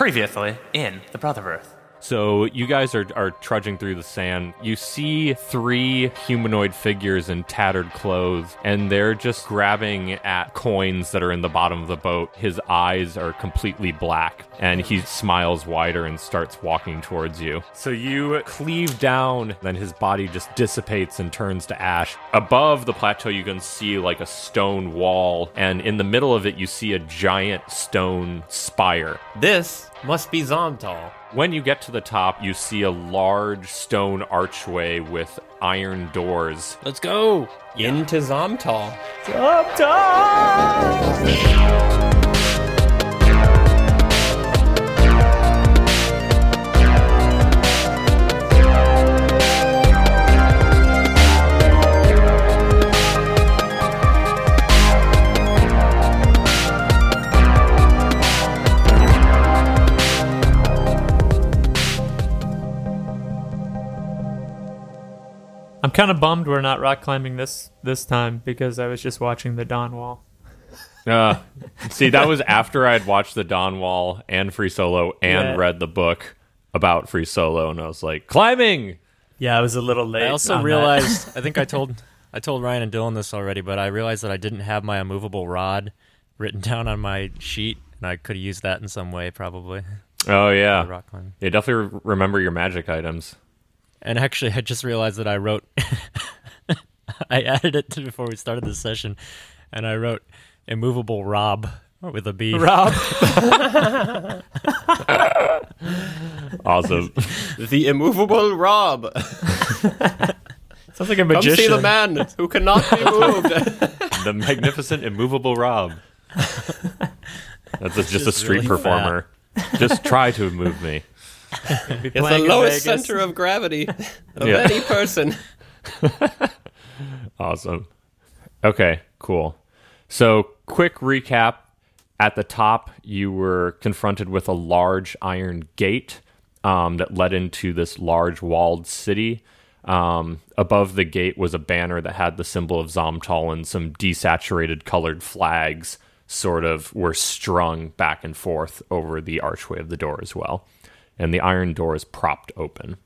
Previously in the Brotherverse. So you guys are, are trudging through the sand. You see three humanoid figures in tattered clothes, and they're just grabbing at coins that are in the bottom of the boat. His eyes are completely black, and he smiles wider and starts walking towards you. So you cleave down, then his body just dissipates and turns to ash. Above the plateau, you can see like a stone wall, and in the middle of it, you see a giant stone spire. This must be Zamtal. When you get to the top, you see a large stone archway with iron doors. Let's go into Zamtal. I'm kind of bummed we're not rock climbing this this time because I was just watching the Dawn Wall. Uh, see, that was after I had watched the Dawn Wall and Free Solo and Yeah. read the book about Free Solo, and I was like, climbing! Yeah, I was a little late. I also realized I think I told I told Ryan and Dylan this already, but I realized that I didn't have my immovable rod written down on my sheet, and I could have used that in some way probably. Oh, yeah. rock climbing. Yeah, definitely re- remember your magic items. And actually, I just realized that I wrote. I added it to before we started this session, and I wrote immovable Rob with a B. Rob. Awesome. The immovable Rob. Sounds like a Come see the man who cannot be moved. the magnificent immovable Rob. That's a, just, a street really performer. Just try to move me. It's the lowest center of gravity of Yeah. any person. Awesome. Okay, cool. So, quick recap. At the top, you were confronted with a large iron gate um, that led into this large walled city. Um, above the gate was a banner that had the symbol of Zamtal and some desaturated colored flags sort of were strung back and forth over the archway of the door as well. And the iron door is propped open.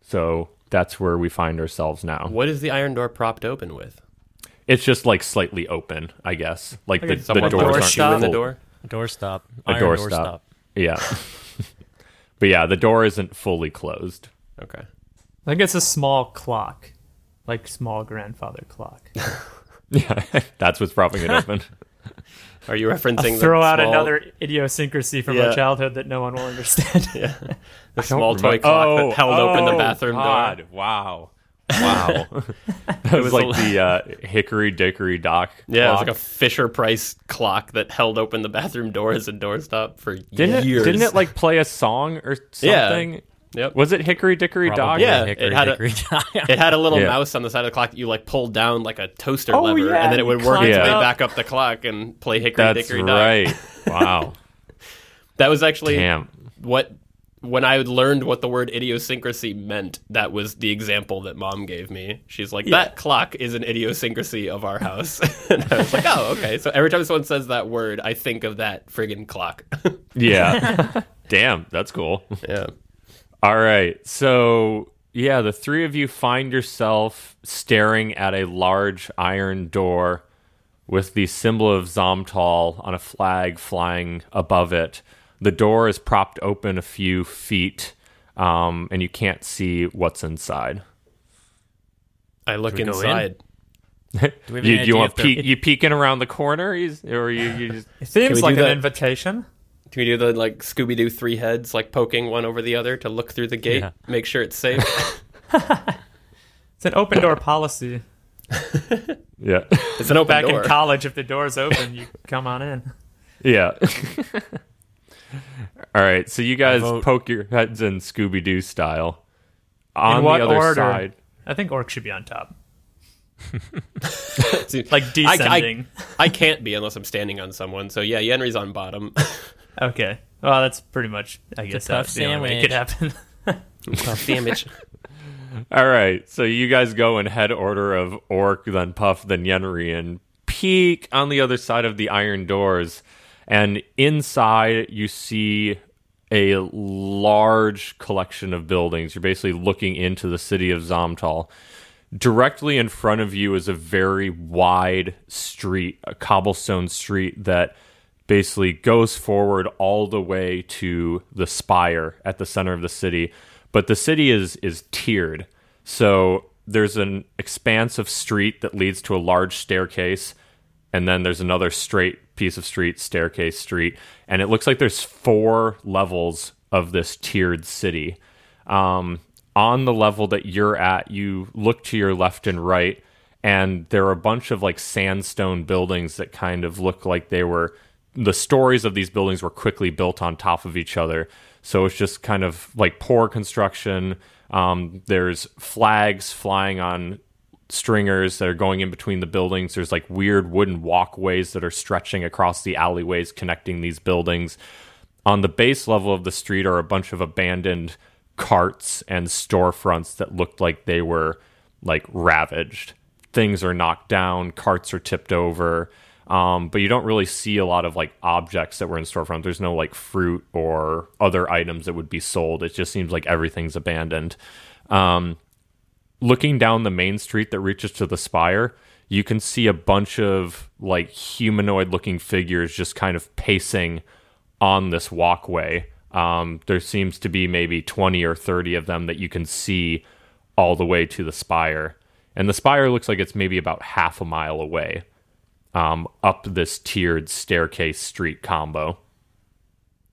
So that's where we find ourselves now. What is the iron door propped open with? It's just like slightly open, I guess. Like, Like the, a- the Someone doors door door aren't shoe in the full- door? Doorstop. A Iron doorstop. Yeah. but yeah, the door isn't fully closed. Okay. I think it's a small clock, like small grandfather clock. Yeah, that's what's propping it open. Are you referencing I'll the throw out small- another idiosyncrasy from Yeah. my childhood that no one will understand. yeah, the small toy Remember- clock oh, that held open the oh, bathroom God, door? Wow. Wow. that was, was like the uh, Hickory Dickory Dock. Yeah, it was like a Fisher Price clock that held open the bathroom door as a doorstop for Didn't years. it, didn't it like play a song or something? Yeah. Something? Yep. Was it Hickory Dickory Dock? Probably Yeah, Hickory it had a- Dickory Dock. It had a little Yeah. mouse on the side of the clock that you like pulled down like a toaster Oh, lever, yeah, and then it you would work climbed its way up. back up the clock and play Hickory That's Dickory Dock. right. Wow. That was actually Damn. what when I learned what the word idiosyncrasy meant. That was the example that Mom gave me. She's like, "That clock is an idiosyncrasy of our house," and I was like, "Oh, okay." So every time someone says that word, I think of that friggin' clock. Yeah. Damn, that's cool. yeah. All right. So, yeah, the three of you find yourself staring at a large iron door with the symbol of Zamtal on a flag flying above it. The door is propped open a few feet, um, and you can't see what's inside. I look we in? inside. Do we have You, any you idea want if they're- peek, you peeking around the corner, He's- or you, you just It seems like an that? invitation. Can we do the like Scooby Doo three heads, like poking one over the other to look through the gate, Yeah. make sure it's safe? It's an open door policy. yeah, It's an open Back door. in college, if the door's open, you come on in. yeah. All right, so you guys poke your heads in Scooby Doo style. On In what the other order? side, I think Orc should be on top. See, Like I- I- descending. I can't be unless I'm standing on someone. So yeah, Yenri's on bottom. Okay. Well, that's pretty much, I guess, tough that's the only way it could happen. Tough Damage. All right, so you guys go in head order of Orc, then Puff, then Yenri, and peek on the other side of the iron doors. And inside, you see a large collection of buildings. You're basically looking into the city of Zamtal. Directly in front of you is a very wide street, a cobblestone street that basically goes forward all the way to the spire at the center of the city. But the city is is tiered. So there's an expansive street that leads to a large staircase, and then there's another straight piece of street, staircase street, and it looks like there's four levels of this tiered city. Um, on the level that you're at, you look to your left and right, and there are a bunch of like sandstone buildings that kind of look like they were the stories of these buildings were quickly built on top of each other. So it's just kind of like poor construction. Um, there's flags flying on stringers that are going in between the buildings. There's like weird wooden walkways that are stretching across the alleyways connecting these buildings. On the base level of the street are a bunch of abandoned carts and storefronts that looked like they were like ravaged. Things are knocked down, carts are tipped over. Um, but you don't really see a lot of like objects that were in storefront. There's no like fruit or other items that would be sold. It just seems like everything's abandoned. Um, looking down the main street that reaches to the spire, you can see a bunch of like humanoid looking figures just kind of pacing on this walkway. Um, there seems to be maybe 20 or 30 of them that you can see all the way to the spire. And the spire looks like it's maybe about half a mile away um, up this tiered staircase street combo.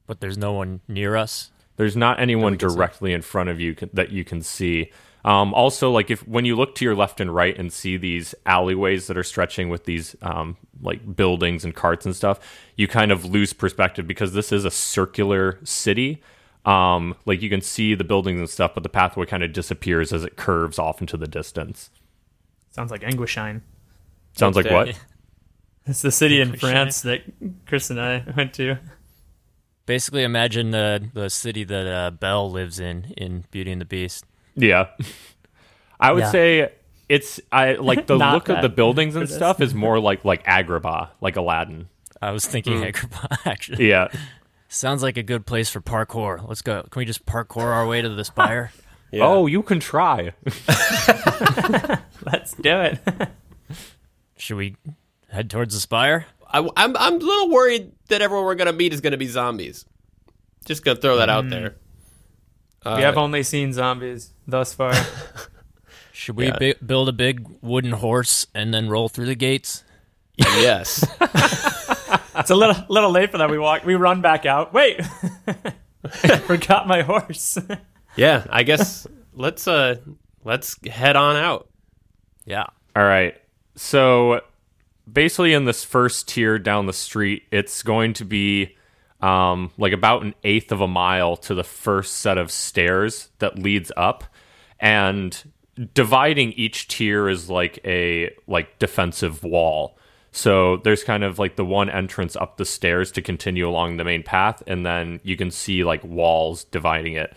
But there's no one near us. There's not anyone we can see. directly in front of you c- that you can see. Um, also, like if when you look to your left and right and see these alleyways that are stretching with these um, like buildings and carts and stuff, you kind of lose perspective because this is a circular city. Um, like you can see the buildings and stuff, but the pathway kind of disappears as it curves off into the distance. Sounds like Eguisheim. Sounds like what? It's the city in France that Chris and I went to. Basically, imagine uh, the city that uh, Belle lives in in Beauty and the Beast. Yeah. I would Yeah. say it's I like the look of the buildings and stuff is more like like Agrabah, like Aladdin. I was thinking Agrabah, actually. Yeah. Sounds like a good place for parkour. Let's go. Can we just parkour our way to the spire? Yeah. Oh, you can try. Let's do it. Should we head towards the spire? I, am I'm, I'm a little worried that everyone we're gonna meet is gonna be zombies. Just gonna throw that out there. Uh, we have only seen zombies thus far. Should we Yeah. bi- build a big wooden horse and then roll through the gates? yes. it's a little little late for that. We walk. We run back out. Wait, I forgot my horse. yeah. I guess let's uh let's head on out. Yeah. All right. So basically, in this first tier down the street, it's going to be um, like about an eighth of a mile to the first set of stairs that leads up, and dividing each tier is like a like defensive wall. So there's kind of like the one entrance up the stairs to continue along the main path, and then you can see like walls dividing it.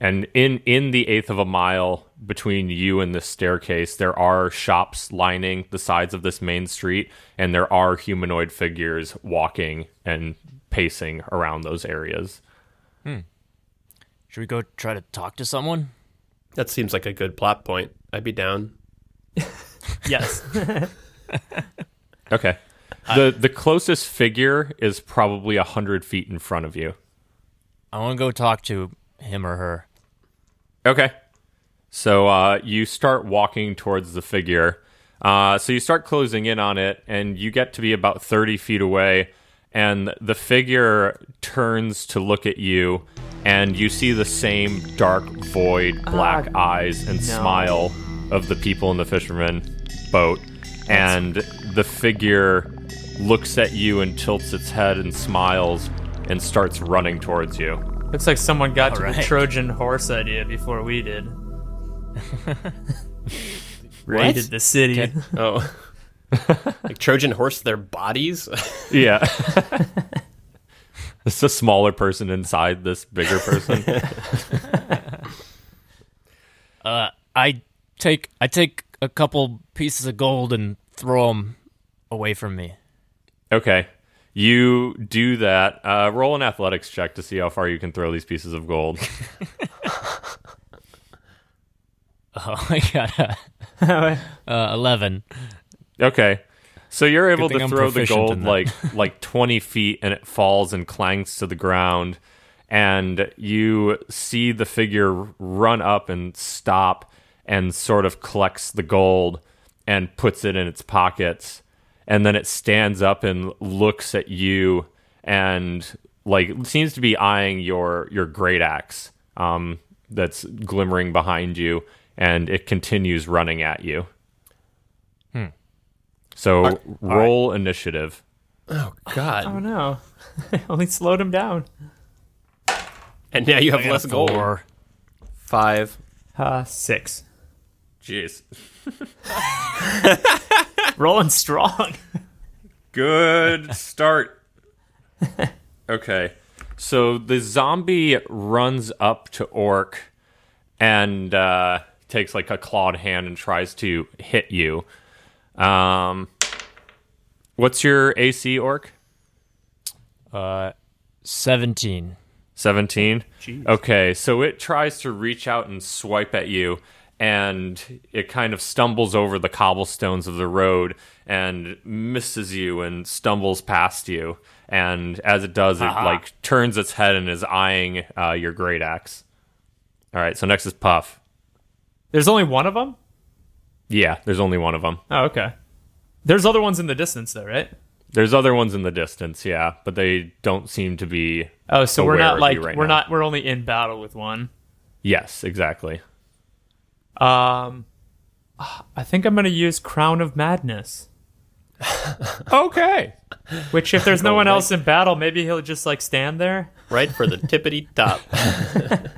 And in in the eighth of a mile between you and the staircase, there are shops lining the sides of this main street, and there are humanoid figures walking and pacing around those areas. hmm. Should we go try to talk to someone? That seems like a good plot point. I'd be down. yes. Okay. the the closest figure is probably a hundred feet in front of you. I want to go talk to him or her. Okay. So uh, you start walking towards the figure. Uh, so you start closing in on it, and you get to be about 30 feet away. And the figure turns to look at you, and you see the same dark, void, black eyes and smile of the people in the fisherman boat. And the figure looks at you and tilts its head and smiles and starts running towards you. Looks like someone got to the Trojan horse idea before we did. Raided the city. Oh. like Trojan horse their bodies? Yeah. it's a smaller person inside this bigger person. Uh, I take I take a couple pieces of gold and throw them away from me. okay. You do that. Uh, roll an athletics check to see how far you can throw these pieces of gold. Oh, I got a, uh, eleven. Okay. So you're able to I'm throw the gold like like 20 feet and it falls and clangs to the ground and you see the figure run up and stop and sort of collects the gold and puts it in its pockets and then it stands up and looks at you and like seems to be eyeing your your great axe um, that's glimmering behind you and it continues running at you. So roll initiative. Oh God! Oh no. Only slowed him down. And now you have less gold. Four. Five. Uh, six. Jeez. Rolling strong. Good start. okay. So the zombie runs up to Orc and uh, takes like a clawed hand and tries to hit you. Um, what's your AC, Orc? Uh, seventeen. 17 okay so it tries to reach out and swipe at you and it kind of stumbles over the cobblestones of the road and misses you and stumbles past you and as it does it like turns its head and is eyeing uh, your great axe all right so next is puff There's only one of them? yeah there's only one of them Oh, okay. There's other ones in the distance, though, right? there's other ones in the distance yeah but they don't seem to be Oh, so we're not like right we're now. not we're only in battle with one. yes exactly Um, I think I'm gonna use Crown of Madness. okay Which, if there's no one else in battle, maybe he'll just like stand there. Right for the tippity top.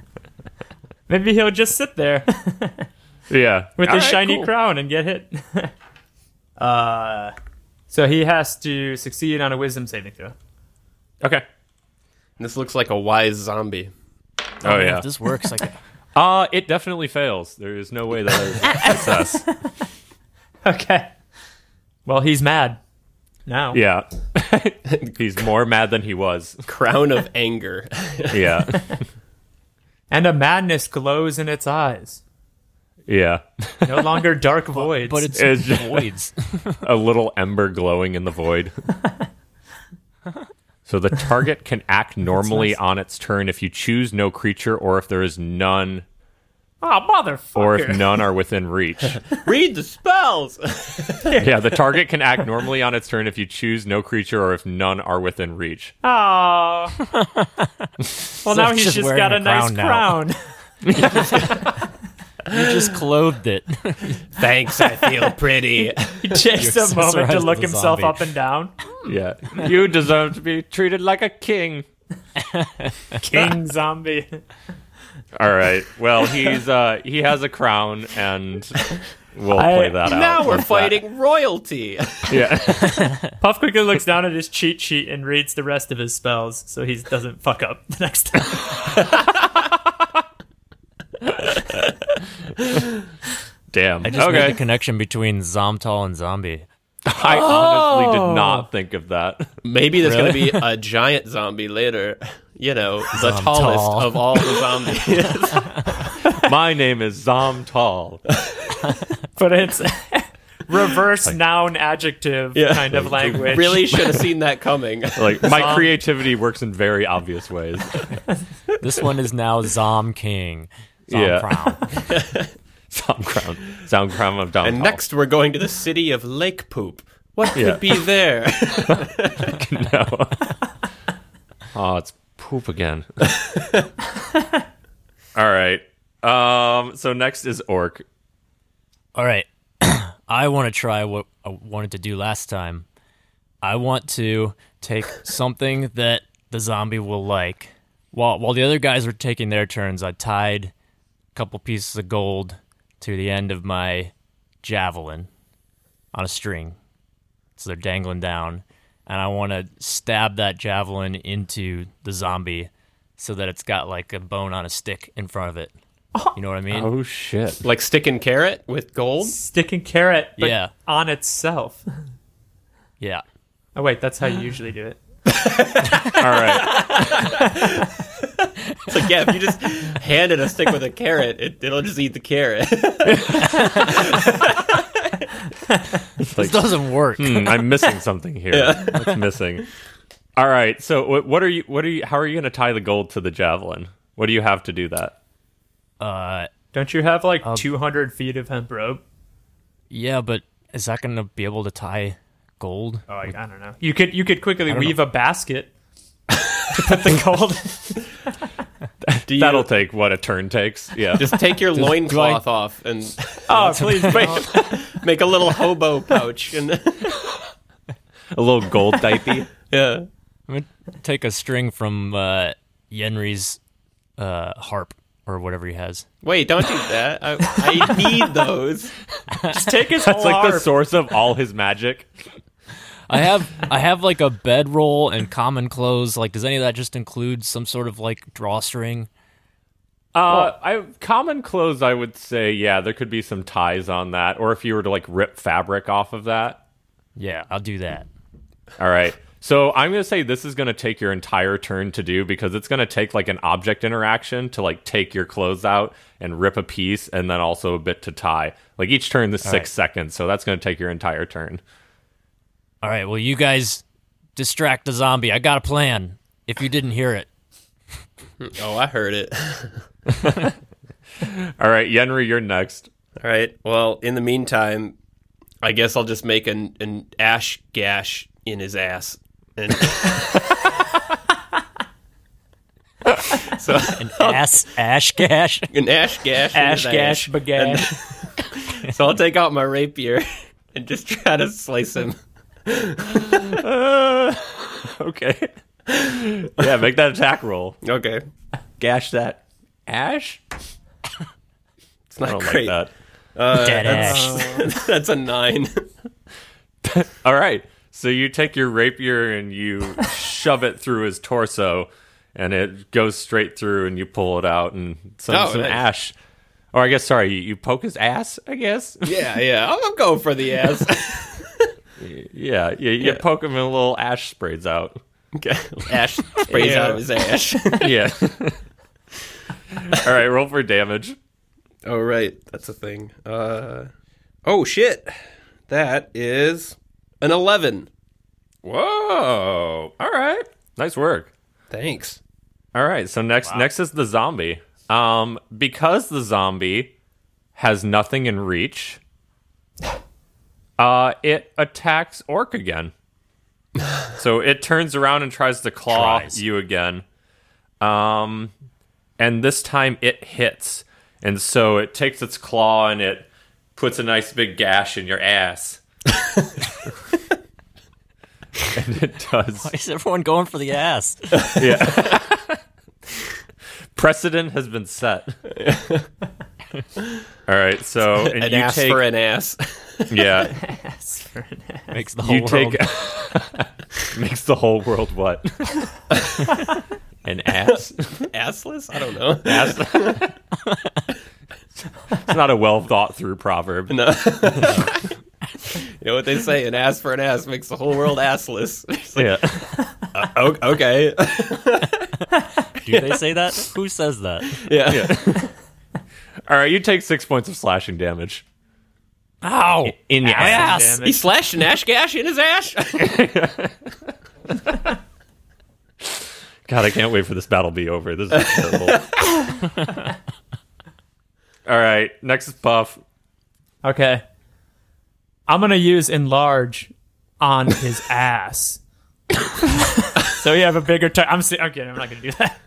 Maybe he'll just sit there yeah with All his right, shiny cool. crown and get hit. uh, so he has to succeed on a Wisdom saving throw. okay this looks like a wise zombie. oh Man, yeah if this works. Like, Uh, it definitely fails. There is no way that is a success. Okay. Well, he's mad now. Yeah. He's more mad than he was. Crown of anger. Yeah. And a madness glows in its eyes. Yeah. No longer dark voids. but it's, It's just- voids. A little ember glowing in the void. So the target can act normally on its turn if you choose no creature or if there is none oh, motherfucker. or if none are within reach. Read the spells. Yeah, the target can act normally on its turn if you choose no creature or if none are within reach. Oh. well, now he's just just got a a nice crown crown. You just clothed it. Thanks, I feel pretty. he takes a moment to look himself zombie. up and down. Yeah. You deserve to be treated like a king. King zombie. All right. Well, he's uh he has a crown and we'll I- play that out. now we're once that- fighting royalty. Yeah. Puff quickly looks down at his cheat sheet and reads the rest of his spells so he doesn't fuck up the next time. Damn. I just made okay. the connection between Zamtal and Zombie. I honestly Oh. did not think of that. Maybe there's going to be a giant zombie later. You know, the Zamtal. tallest of all the zombies. My name is Zamtal. but it's reverse noun adjective Yeah. kind of language. really should have seen that coming. Like my creativity works in very obvious ways. This one is now Zom King. Zom Yeah. Crown. Zom crown. Zom crown of Dom. And next, we're going to the city of Lake Poop. What could Yeah. be there? no. oh, it's poop again. All right. Um. So next is orc. All right. I want to try what I wanted to do last time. I want to take something that the zombie will like. While while the other guys were taking their turns, I tied a couple pieces of gold to the end of my javelin on a string. So they're dangling down. And I want to stab that javelin into the zombie so that it's got like a bone on a stick in front of it. Oh. You know what I mean? Oh shit. like stick and carrot with gold? Stick and carrot, but Yeah. on itself. Yeah. Oh wait, that's how you usually do it. All right. It's like, yeah, if you just hand it a stick with a carrot, it, it'll just eat the carrot. It's This doesn't work. hmm, I'm missing something here. What's missing? All right. So what, what are you? What are you? How are you going to tie the gold to the javelin? What do you have to do that? Uh, Don't you have like 200 feet of hemp rope? yeah, but is that gonna be able to tie gold? Oh, I, I don't know. You could you could quickly don't weave a basket to put the gold. Do you That'll take what a turn takes. Yeah. just take your loincloth off and oh, please make, make a little hobo pouch? And a little gold diaper. yeah, I'm gonna take a string from uh, Yenri's uh, harp or whatever he has. wait, don't do that. I, I need those. Just take his That's whole like the source of all his magic. I have I have like a bedroll and common clothes. Like, does any of that just include some sort of like drawstring? Uh, I common clothes. I would say, yeah, there could be some ties on that, or if you were to like rip fabric off of that. Yeah, I'll do that. All right. So I'm gonna say this is gonna take your entire turn to do because it's gonna take like an object interaction to like take your clothes out and rip a piece, and then also a bit to tie. Like each turn is six right. seconds, so that's gonna take your entire turn. All right. Well, you guys distract the zombie. I got a plan. If you didn't hear it, Oh, I heard it. All right, Yenri, you're next. All right. Well, in the meantime, I guess I'll just make an, an ash gash in his ass. And so ass ash gash. an ash gash, in Ash his gash ass. bagash. So I'll take out my rapier and just try to slice him. Okay. yeah, make that attack roll. Okay, Gash that ash. it's not I don't great. like uh, Dead ash. That's a nine. All right. So you take your rapier and you shove it through his torso, and it goes straight through, and you pull it out, and some, Oh, some nice. ash. Or I guess, sorry, you, you poke his ass. I guess. yeah, yeah. I'm, I'll go for the ass. Yeah, you, you Yeah. poke him, and a little ash sprays out. okay. Ash sprays out of his ash. Yeah. All right, roll for damage. Oh right, that's a thing. Uh oh shit. That is an 11. Whoa! All right, nice work. Thanks. All right, so next next is the zombie. Um, because the zombie has nothing in reach, uh, it attacks Orc again. so it turns around and tries to claw Tries. you again. Um, and this time it hits, and so it takes its claw and it puts a nice big gash in your ass. and it does. Why is everyone going for the ass? Yeah. Precedent has been set. All right, so and An you ass take for an ass. yeah, Makes the whole you take world. makes the whole world what? An ass. Assless? I don't know. ass. it's not a well thought through proverb. No. you know what they say? An ass for an ass makes the whole world assless. It's like, Yeah. Uh, o- okay. Do they say that? Who says that? yeah. All right, you take six points of slashing damage Ow! in the ass. He slashed an ash gash in his ash. God, I can't wait for this battle to be over. This is terrible. All right, next is Puff. Okay. I'm gonna use enlarge on his ass. so you have a bigger time. I'm si- okay. I'm not gonna do that.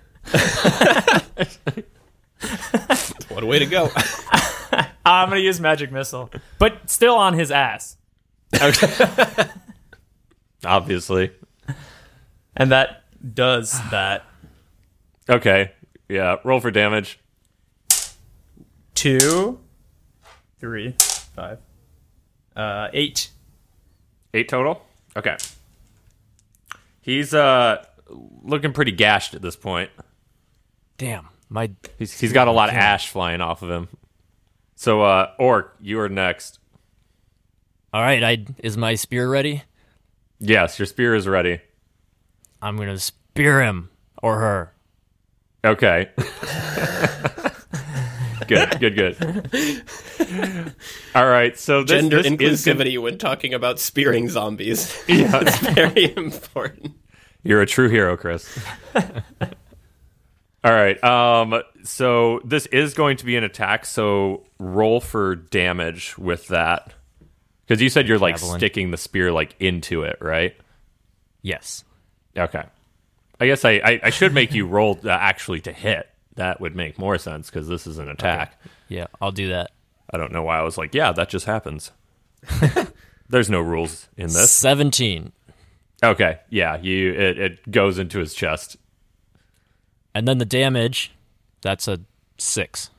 One way to go. I'm gonna use magic missile, but still on his ass, Obviously. and that does that. Okay. Yeah, roll for damage. Two, three, five, uh, eight. Eight total? Okay. He's uh looking pretty gashed at this point. Damn, my He's he's got a lot of ash flying off of him. So uh Orc, you are next. all right. I is my spear ready? Yes, your spear is ready. I'm gonna spear him or her. Okay. good, good, good. All right, so this, Gender this is gonna- inclusivity when talking about spearing zombies. Yeah, it's very important. You're a true hero, Chris. All right. Um. So this is going to be an attack. So roll for damage with that, because you said you're like Javelin. sticking the spear like into it, right? Yes. Okay. I guess I I, I should make you roll uh, actually to hit. That would make more sense because this is an attack. Yeah, I'll do that. I don't know why I was like, yeah, that just happens. There's no rules in this. Seventeen. Okay. Yeah. You it, it goes into his chest. And then the damage, that's a six.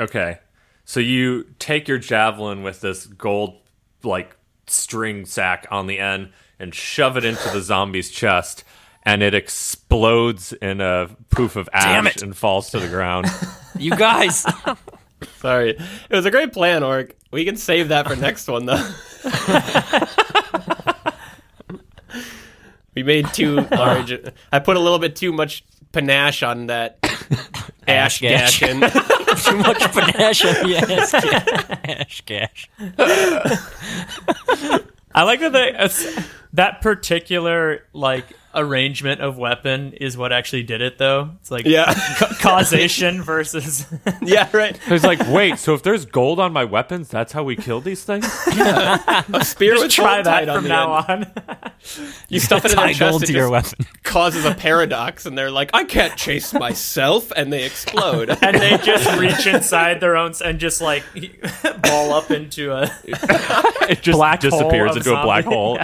Okay. So you take your javelin with this gold like string sack on the end and shove it into the zombie's chest and it explodes in a poof of Damn ash and falls to the ground. You guys. Sorry. It was a great plan, Orc. We can save that for next one, though. we made too large. I put a little bit too much panache on that ash gash. gash. Too much panache on the ass ca- ash cash. I like that they, it's- that particular like arrangement of weapon is what actually did it though. It's like yeah. ca- causation versus Yeah, right. It's like, wait, so if there's gold on my weapons, that's how we kill these things? A spear with try gold that tied on from now end. on. You stuff it in their chest, gold it to your just weapon. causes a paradox, and they're like, I can't chase myself, and they explode. and they just reach inside their own and just like ball up into a It just Black hole disappears of into a black zombie. hole.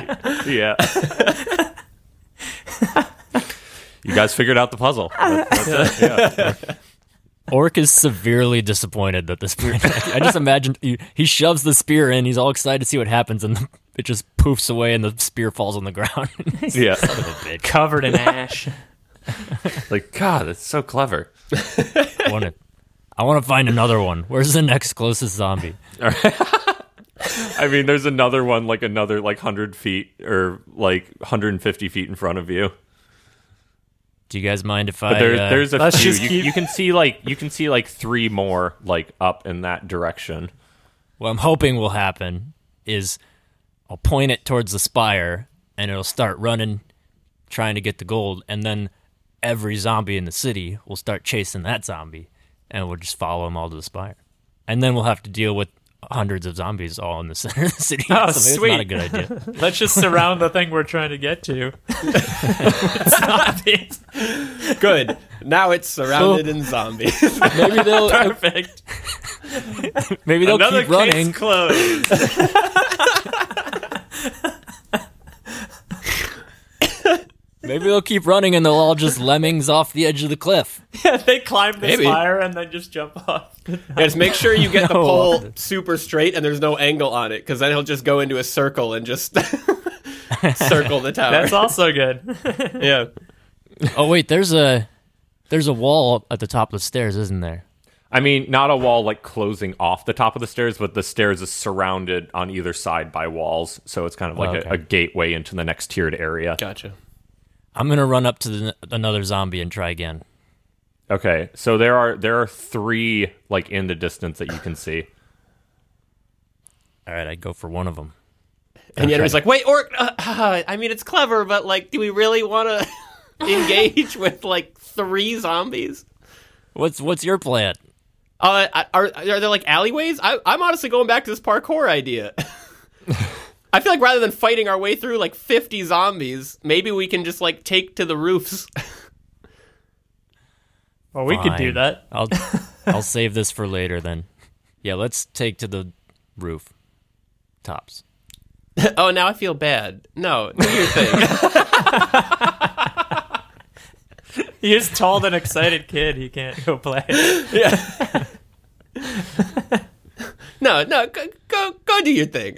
Yeah. you guys figured out the puzzle. That's it. Yeah. Orc is severely disappointed that this spear. I just imagined he, he shoves the spear in. He's all excited to see what happens, and it just poofs away, and the spear falls on the ground. Yeah. covered in ash. Like, God, that's so clever. I want to. I want to find another one. Where's the next closest zombie? I mean, there's another one, like another like hundred feet or like 150 feet in front of you. Do you guys mind if But I? there, uh, there's a let's few. just You, keep- you can see like you can see like three more like up in that direction. what I'm hoping will happen is I'll point it towards the spire, and it'll start running, trying to get the gold, and then every zombie in the city will start chasing that zombie, and we'll just follow them all to the spire, and then we'll have to deal with hundreds of zombies all in the center of the city. Oh, so sweet. It's not oh, a good idea. Let's just surround the thing we're trying to get to. it's not these. Good. Now it's surrounded in zombies. Maybe they'll uh, Perfect. maybe they'll Another keep running. case closed. Maybe they'll keep running, and they'll all just lemmings off the edge of the cliff. Yeah, they climb the Maybe. spire and then just jump off. Yeah, just make sure you get the pole super straight and there's no angle on it, because then he'll just go into a circle and just circle the tower. That's also good. yeah. Oh wait, there's a there's a wall at the top of the stairs, isn't there? I mean, not a wall like closing off the top of the stairs, but the stairs is surrounded on either side by walls, so it's kind of like oh, Okay. a, a gateway into the next tiered area. Gotcha. I'm gonna run up to the, another zombie and try again. Okay, so there are there are three like in the distance that you can see. All right, I go for one of them. And yet he's like, wait, or uh, uh, I mean, it's clever, but like, do we really want to engage with like three zombies? What's what's your plan? Uh, are are there like alleyways? I, I'm honestly going back to this parkour idea. I feel like rather than fighting our way through like 50 zombies, maybe we can just like take to the roofs. Well, we could do that. I'll I'll save this for later then. Yeah, let's take to the roof. Tops. oh, now I feel bad. No, do your thing. He just told an excited kid he can't go play. Yeah. no, no, go, go, go do your thing.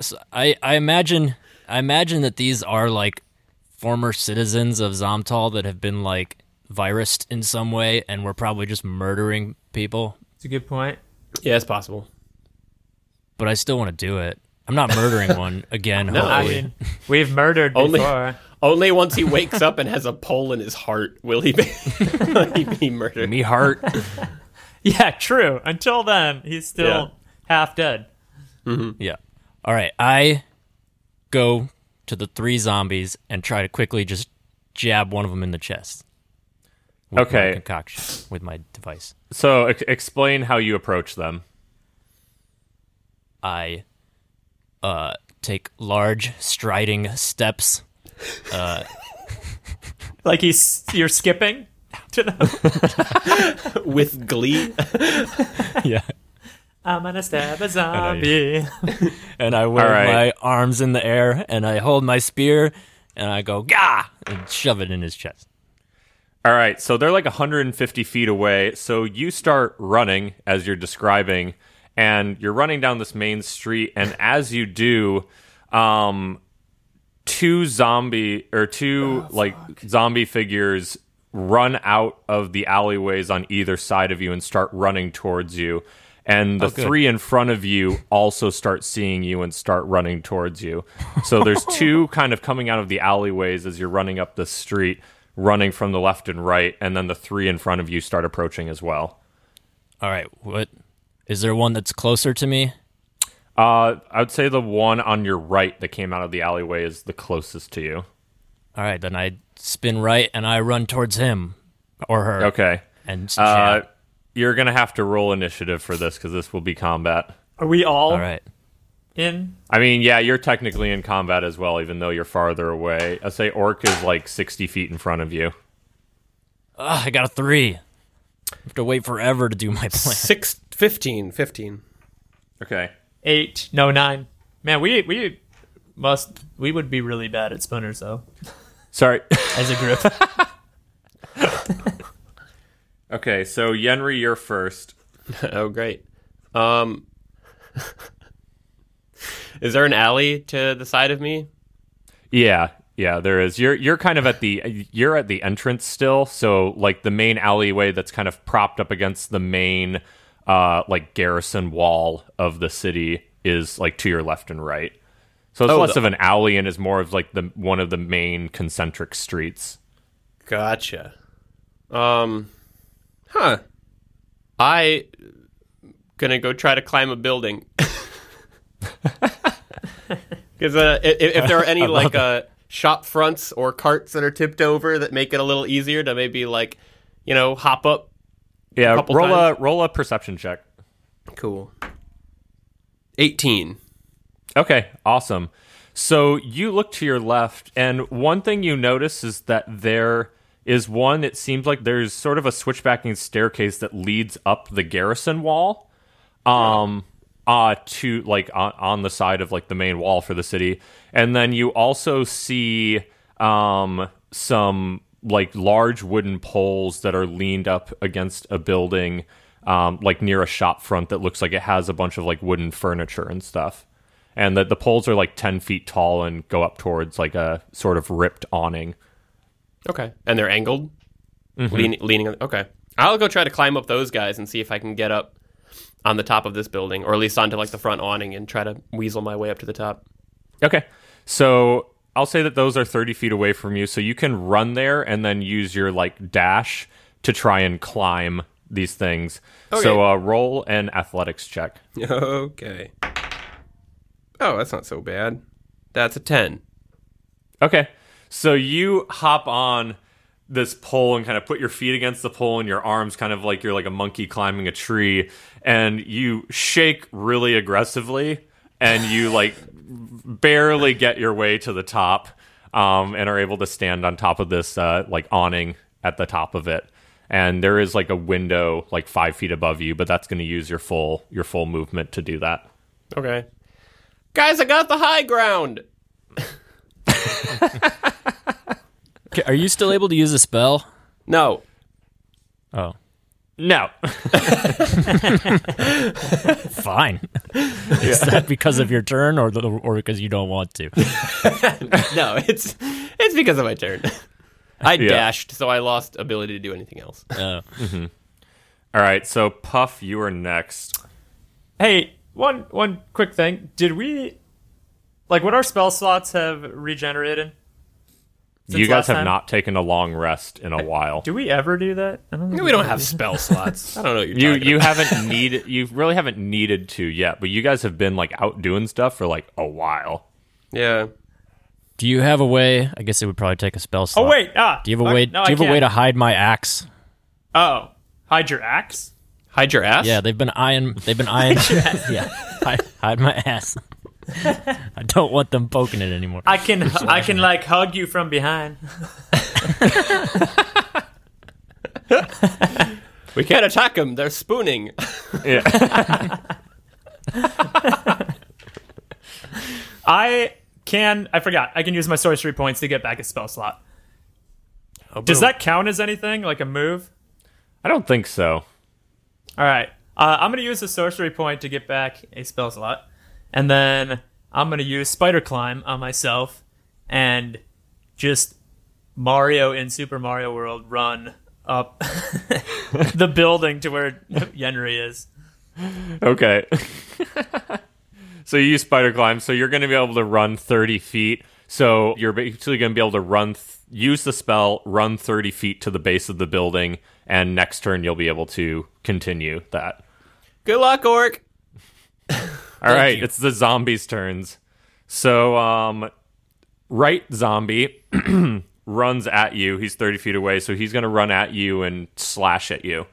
So I I imagine I imagine that these are like former citizens of Zamtal that have been like virused in some way, and we're probably just murdering people. It's a good point. yeah, it's possible. But I still want to do it. I'm not murdering one again. No, I mean, we've murdered Only- before. Only once he wakes up and has a pole in his heart will he be, will he be murdered. Me heart. Yeah, true. Until then, he's still Yeah. half dead. Mm-hmm. Yeah. All right. I go to the three zombies and try to quickly just jab one of them in the chest. With Okay. My concoction with my device. So ex- explain how you approach them. I uh, take large striding steps. Like he's you're skipping to the. With glee. yeah. I'm gonna stab a zombie. And I wave All right. my arms in the air and I hold my spear and I go gah and shove it in his chest. All right, so they're like 150 feet away. So you start running as you're describing, and you're running down this main street. And as you do, um, two zombie or two like zombie figures run out of the alleyways on either side of you and start running towards you. And the good. three in front of you also start seeing you and start running towards you. So there's two kind of coming out of the alleyways as you're running up the street, running from the left and right, and then the three in front of you start approaching as well. All right. What is there one that's closer to me? Uh, I would say the one on your right that came out of the alleyway is the closest to you. All right, then I spin right and I run towards him or her. Okay. And Uh. You're gonna have to roll initiative for this because this will be combat. Are we all, all right. in? I mean, yeah, you're technically in combat as well, even though you're farther away. I say Orc is like 60 feet in front of you. Ugh, I got a three. I have to wait forever to do my plan. Six, 15, 15. Okay. Eight, no nine. Man, we we must we would be really bad at spinners though Sorry. as a group. okay, so Yenri, you're first. oh, great. Um, is there an alley to the side of me? Yeah, yeah, there is. You're you're kind of at the you're at the entrance still, so like the main alleyway that's kind of propped up against the main uh like garrison wall of the city is like to your left and right. So it's Oh, less the- of an alley and is more of like the one of the main concentric streets. Gotcha. Um, huh. I gonna go try to climb a building. Because uh, if, if there are any like uh, shop fronts or carts that are tipped over that make it a little easier to maybe like, you know, hop up. Yeah, Couple roll times. a roll a perception check. Cool. Eighteen. Okay, awesome. So you look to your left, and one thing you notice is that there is one. It seems like there's sort of a switchbacking staircase that leads up the garrison wall, um, uh, to like on, on the side of like the main wall for the city, and then you also see um some like large wooden poles that are leaned up against a building. Um, like near a shop front that looks like it has a bunch of like wooden furniture and stuff and the, the poles are like 10 feet tall and go up towards like a sort of ripped awning Okay. And they're angled, leaning, leaning. on- Okay. I'll go try to climb up those guys and see if I can get up on the top of this building, or at least onto like the front awning, and try to weasel my way up to the top. okay so i'll say that those are 30 feet away from you so you can run there and then use your like dash to try and climb these things so uh, roll an athletics check Okay. Oh, that's not so bad. That's a ten. Okay. So you hop on this pole and kind of put your feet against the pole and your arms kind of like you're like a monkey climbing a tree and you shake really aggressively and you like barely get your way to the top um, and are able to stand on top of this uh, like awning at the top of it and there is like a window like five feet above you but that's going to use your full your full movement to do that Okay. Guys, I got the high ground. Okay, Are you still able to use a spell? No. Oh, no fine. Is that because of your turn, or the, or because you don't want to? No, it's it's because of my turn. I Yeah. dashed, so I lost ability to do anything else. Uh, all right so puff you are next hey, one one quick thing. Did we like would our spell slots have regenerated? Since you guys have time? not taken a long rest in a while. Do we ever do that? I don't think We don't have spell slots. I don't know what you're you talking you about. haven't needed you really haven't needed to yet, but you guys have been like out doing stuff for like a while. Yeah. Do you have a way? I guess it would probably take a spell slot. Oh wait, ah. Do you have a way? No, do you have a way to hide my axe? Oh, hide your axe. Hide your ass? Yeah, they've been eyeing. They've been eyeing. yeah, hide, hide my ass. I don't want them poking it anymore. I can I can like hug you from behind. We can't attack them. They're spooning. Yeah. I can. I forgot. I can use my sorcery points to get back a spell slot. Does that count as anything? Like a move? I don't think so. All right. Uh, I'm going to use a sorcery point to get back a spell slot. And then I'm going to use Spider Climb on myself and just Mario in Super Mario World run up the building to where Yenri is. Okay. so you use spider climb, so you're going to be able to run 30 feet. So you're basically going to be able to run, th- use the spell, run 30 feet to the base of the building, and next turn you'll be able to continue that. Good luck, Orc. All right, you. it's the zombies' turns. So, um, right zombie runs at you. He's 30 feet away, so he's going to run at you and slash at you.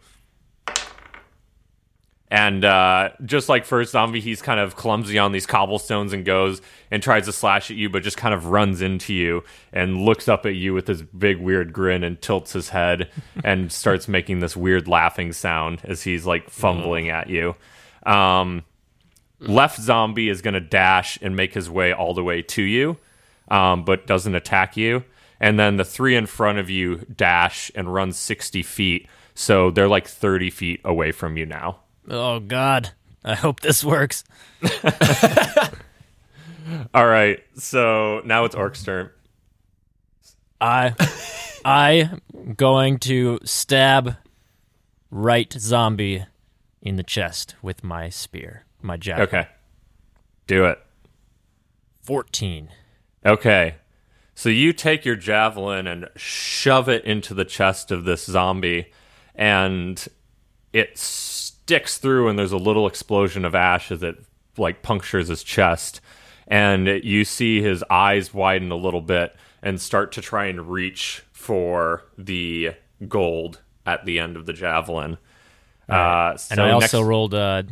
And uh, just like first zombie, he's kind of clumsy on these cobblestones and goes and tries to slash at you, but just kind of runs into you and looks up at you with his big weird grin and tilts his head and starts making this weird laughing sound as he's like fumbling at you. Um, left zombie is going to dash and make his way all the way to you, um, but doesn't attack you. And then the three in front of you dash and run 60 feet. So they're like 30 feet away from you now. Oh God, I hope this works. All right. So now it's Orc's turn. I, I going to stab right zombie in the chest with my spear, my javelin. Okay. Do it. Fourteen. Okay. So you take your javelin and shove it into the chest of this zombie, and it sticks through, and there's a little explosion of ash as it like punctures his chest, and you see his eyes widen a little bit and start to try and reach for the gold at the end of the javelin. Uh, so And I also next- rolled uh,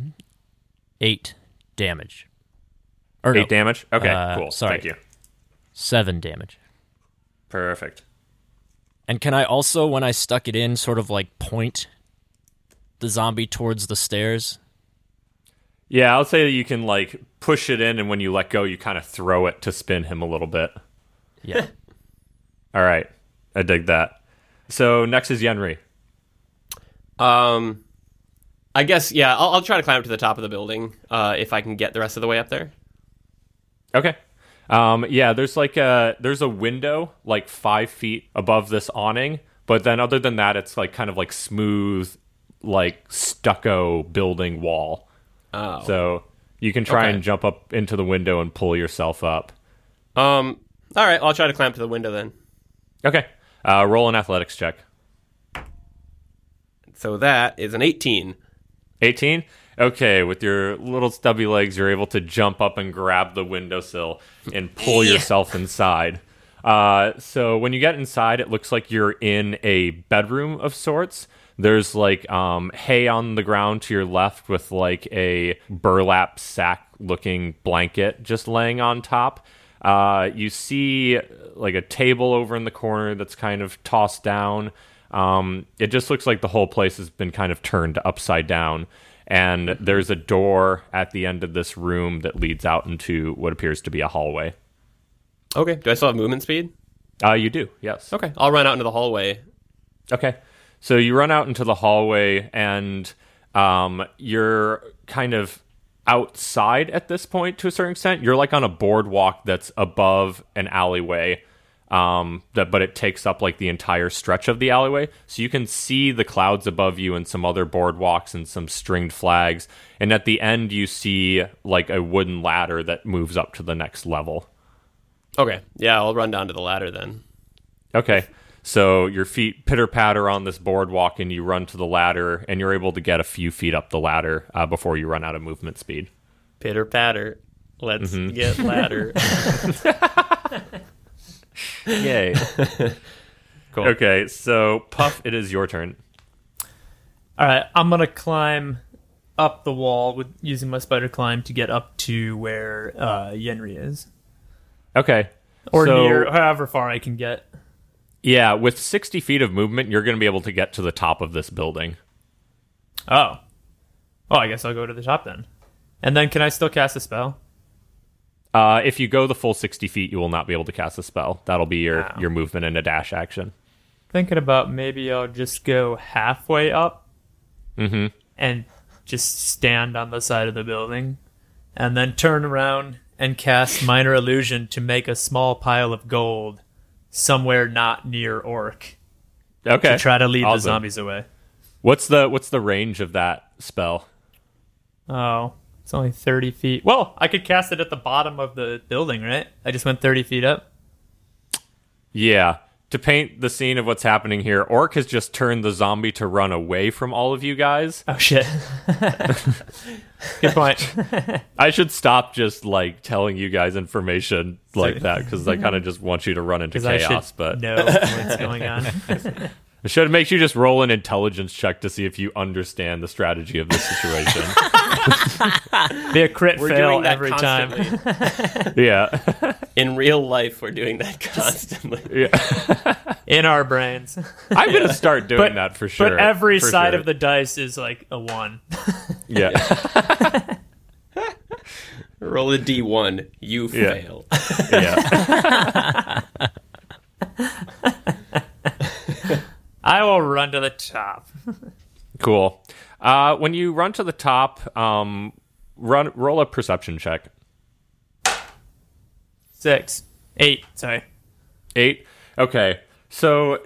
eight damage. Or no, eight damage. Okay, Uh, cool. sorry. Thank you. seven damage. Perfect. And can I also, when I stuck it in, sort of like point the zombie towards the stairs? Yeah, I'll say that you can like push it in, and when you let go, you kind of throw it to spin him a little bit. Yeah. All right, I dig that. So next is Yenri. Um, I guess yeah. I'll, I'll try to climb up to the top of the building uh, if I can get the rest of the way up there. Okay. Um, yeah, there's like a there's a window like five feet above this awning, but then other than that, it's like kind of like smooth, like stucco building wall. Oh. So you can try Okay. and jump up into the window and pull yourself up. Um. All right. I'll try to climb up to the window then. Okay. Uh, roll an athletics check. So that is an 18. 18? Okay, with your little stubby legs, you're able to jump up and grab the windowsill and pull yourself inside. Uh, so when you get inside, it looks like you're in a bedroom of sorts. There's like um, hay on the ground to your left with like a burlap sack looking blanket just laying on top. Uh, you see like a table over in the corner that's kind of tossed down. Um, it just looks like the whole place has been kind of turned upside down. And there's a door at the end of this room that leads out into what appears to be a hallway. Okay. Do I still have movement speed? Uh, you do, yes. Okay. I'll run out into the hallway. Okay. So you run out into the hallway and um, you're kind of outside at this point to a certain extent. You're like on a boardwalk that's above an alleyway. Um, that but it takes up like the entire stretch of the alleyway, so you can see the clouds above you and some other boardwalks and some stringed flags. And at the end, you see like a wooden ladder that moves up to the next level. Okay. Yeah. I'll run down to the ladder then. Okay. So your feet pitter patter on this boardwalk, and you run to the ladder, and you're able to get a few feet up the ladder uh, before you run out of movement speed. Pitter patter. Let's get ladder. Yay! cool. okay, so Puff, it is your turn. All right, I'm gonna climb up the wall with using my spider climb to get up to where uh, Yenri is, Okay. or So- near however far I can get. Yeah, with 60 feet of movement, you're going to be able to get to the top of this building. Oh, oh, I guess I'll go to the top then. And then, can I still cast a spell? Uh, if you go the full 60 feet, you will not be able to cast a spell. That'll be your, Wow. your movement and a dash action. Thinking about maybe I'll just go halfway up Mm-hmm. and just stand on the side of the building, and then turn around and cast minor illusion to make a small pile of gold somewhere not near Orc Okay. to try to lead the zombies away. What's the what's the range of that spell? Oh, it's only 30 feet. Well, I could cast it at the bottom of the building, right? I just went 30 feet up. Yeah. To paint the scene of what's happening here, Orc has just turned the zombie to run away from all of you guys. Oh, shit. Good point. I should stop just like telling you guys information like that because I kind of just want you to run into Because I chaos. But know what's going on. it should make you just roll an intelligence check to see if you understand the strategy of this situation. Be a crit We're fail doing that every time. yeah. In real life, we're doing that constantly. yeah. in our brains. I'm gonna start doing But- that for sure. But every for side sure. of the dice is like a one. yeah, Roll a d1. You Yeah. fail. yeah. I will run to the top. Cool. Uh, when you run to the top, um, run roll a perception check. Six. Eight. Sorry. Eight. Okay. So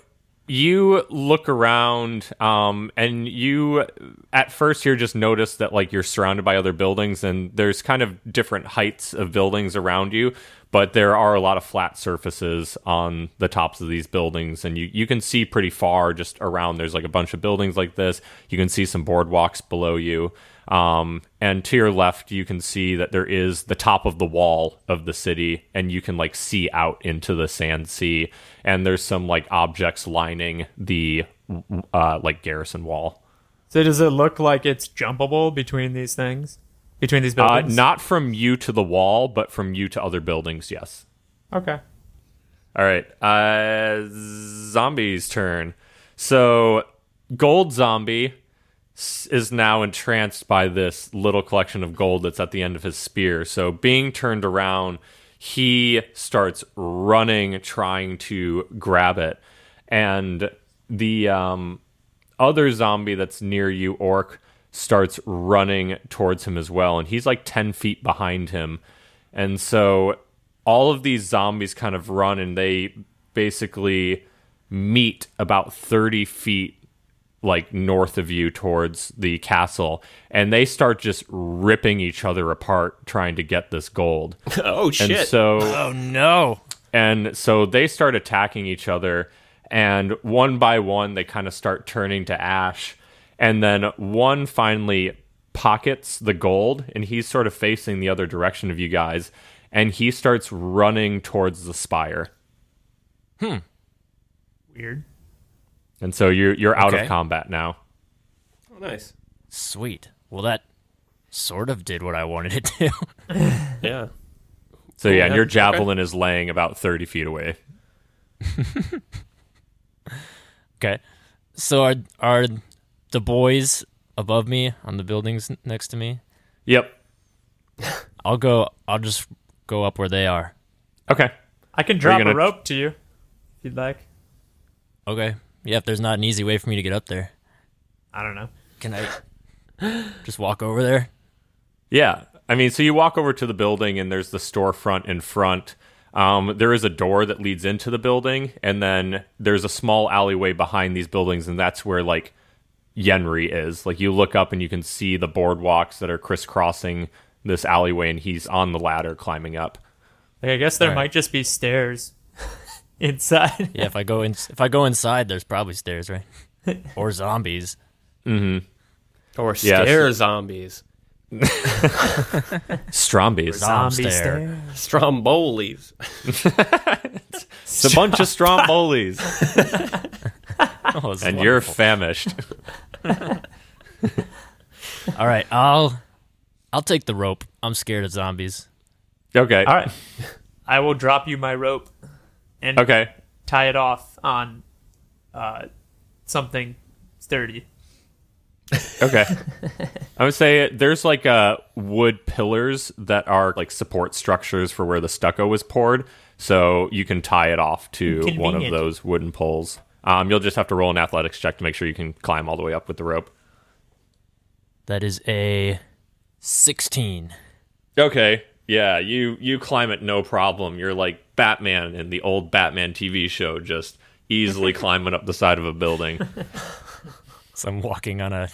you look around, um, and you at first here just notice that like you're surrounded by other buildings, and there's kind of different heights of buildings around you, but there are a lot of flat surfaces on the tops of these buildings, and you you can see pretty far just around. There's like a bunch of buildings like this. You can see some boardwalks below you. Um, and to your left, you can see that there is the top of the wall of the city, and you can like see out into the sand sea. And there's some like objects lining the uh, like garrison wall. So does it look like it's jumpable between these things? Between these Uh, buildings? not from you to the wall, but from you to other buildings. Yes. Okay. All right. Uh, zombies' turn. So, Gold Zombie is now entranced by this little collection of gold that's at the end of his spear. So, being turned around, he starts running, trying to grab it. And the um, other zombie that's near you, Orc, starts running towards him as well. And he's like 10 feet behind him. And so all of these zombies kind of run and they basically meet about 30 feet like north of you towards the castle and they start just ripping each other apart trying to get this gold Oh, and shit. so Oh no! and so they start attacking each other, and one by one, they kind of start turning to ash. And then one finally pockets the gold, and he's sort of facing the other direction of you guys, and he starts running towards the spire. Hmm. Weird. And so you're you're out Okay. of combat now. oh, nice. Sweet. Well, that sort of did what I wanted it to. Yeah. So yeah, and yeah, your okay. javelin is laying about thirty feet away. okay. So are are the boys above me on the buildings next to me? Yep. I'll go. I'll just go up where they are. Okay. I can drop gonna- a rope to you if you'd like. Okay. Yeah. If there's not an easy way for me to get up there, I don't know. can I just walk over there? Yeah. I mean, so you walk over to the building and there's the storefront in front. Um, there is a door that leads into the building, and then there's a small alleyway behind these buildings, and that's where like Yenri is. Like you look up and you can see the boardwalks that are crisscrossing this alleyway, and he's on the ladder climbing up. Like, I guess there Alright. might just be stairs inside. Yeah, if I go in, if I go inside, there's probably stairs, right? or zombies. Mm-hmm. Or Yeah, stare zombies. Strombies. Zom Zombie stare. stare. Strombolis. It's a bunch of Strombolis. Oh, it's and you're famished. all right. I'll I'll take the rope. I'm scared of zombies. Okay. All right. I will drop you my rope and Okay. tie it off on uh, something sturdy. Okay. I would say there's like uh, wood pillars that are like support structures for where the stucco was poured. So you can tie it off to one of those wooden poles. Um, you'll just have to roll an athletics check to make sure you can climb all the way up with the rope. That is a sixteen. Okay. Yeah, you you climb it no problem. You're like Batman in the old Batman TV show, just easily climbing up the side of a building. So I'm walking on a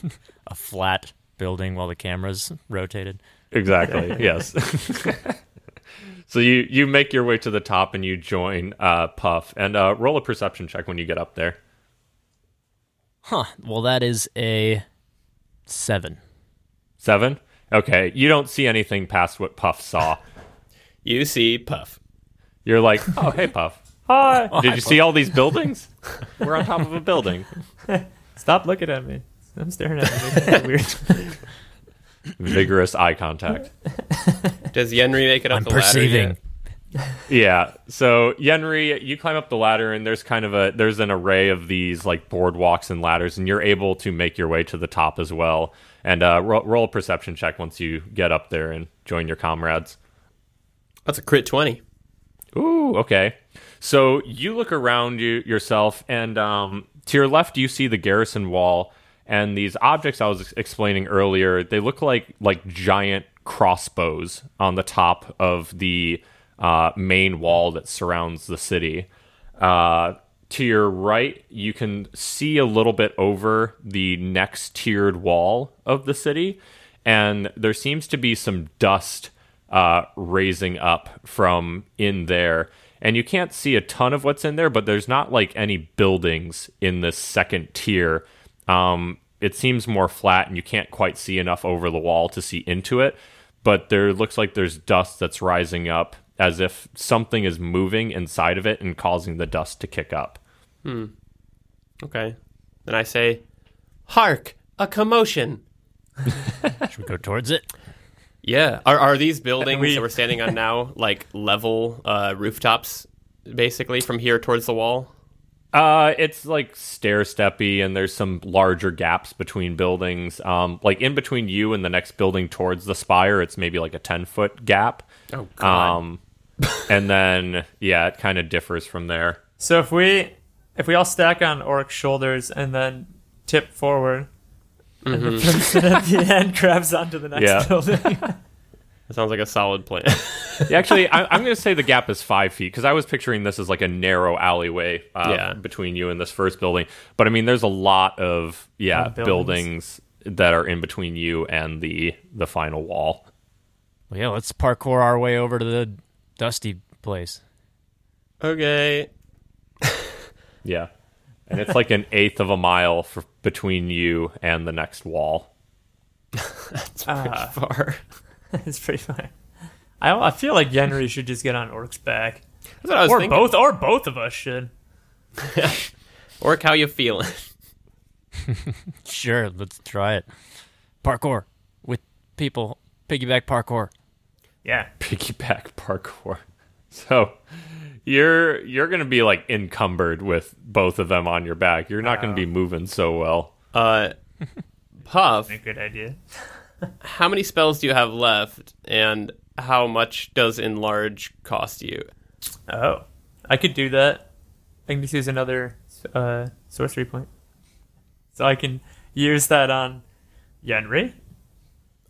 a flat building while the camera's rotated. Exactly. yes. so you you make your way to the top and you join uh, Puff and uh, roll a perception check when you get up there. Huh. Well, that is a seven. Seven. Okay. You don't see anything past what Puff saw. You see Puff. You're like, oh hey Puff. Hi. Did you see all these buildings? We're on top of a building. Stop looking at me. I'm staring at you. Weird. Vigorous eye contact. Does Yenri make it up I'm the ladder perceiving. yet? Yeah. So Yenri, you climb up the ladder, and there's kind of a there's an array of these like boardwalks and ladders, and you're able to make your way to the top as well. And uh, roll, roll a perception check once you get up there and join your comrades. That's a crit 20. Ooh, okay. So you look around you yourself, and um, to your left, you see the garrison wall, and these objects I was ex- explaining earlier. They look like like giant crossbows on the top of the uh, main wall that surrounds the city. Uh, to your right, you can see a little bit over the next tiered wall of the city, and there seems to be some dust uh, raising up from in there. And you can't see a ton of what's in there, but there's not like any buildings in this second tier. Um, it seems more flat, and you can't quite see enough over the wall to see into it. But there looks like there's dust that's rising up as if something is moving inside of it and causing the dust to kick up. Hmm. Okay. Then I say, Hark! A commotion! Should we go towards it? Yeah. Are, are these buildings We- that we're standing on now like level uh, rooftops, basically, from here towards the wall? Uh, it's like stair steppy, and there's some larger gaps between buildings. Um, like in between you and the next building towards the spire, it's maybe like a ten foot gap. Oh, God. Um, and then yeah, it kind of differs from there. So if we if we all stack on Orc's shoulders and then tip forward, and the person at the end grabs onto the next Yeah. building. that sounds like a solid plan. Yeah, Actually, I, I'm going to say the gap is five feet because I was picturing this as like a narrow alleyway uh, Yeah. between you and this first building. But I mean, there's a lot of yeah buildings. buildings. that are in between you and the the final wall. Well, yeah, let's parkour our way over to the dusty place. okay. Yeah, and it's like an eighth of a mile for, between you and the next wall. Ah, Far. it's pretty funny. I I feel like Yenri should just get on Orc's back, That's what I was or thinking. both, or both of us should. Orc, how you feeling? Sure, let's try it. Parkour with people. Piggyback parkour. Yeah, Piggyback parkour. So you're you're gonna be like encumbered with both of them on your back. You're not gonna be moving so well. Uh, Puff, a good idea. how many spells do you have left, and how much does enlarge cost you? Oh, I could do that. I can just use another uh, sorcery point, so I can use that on Yenri.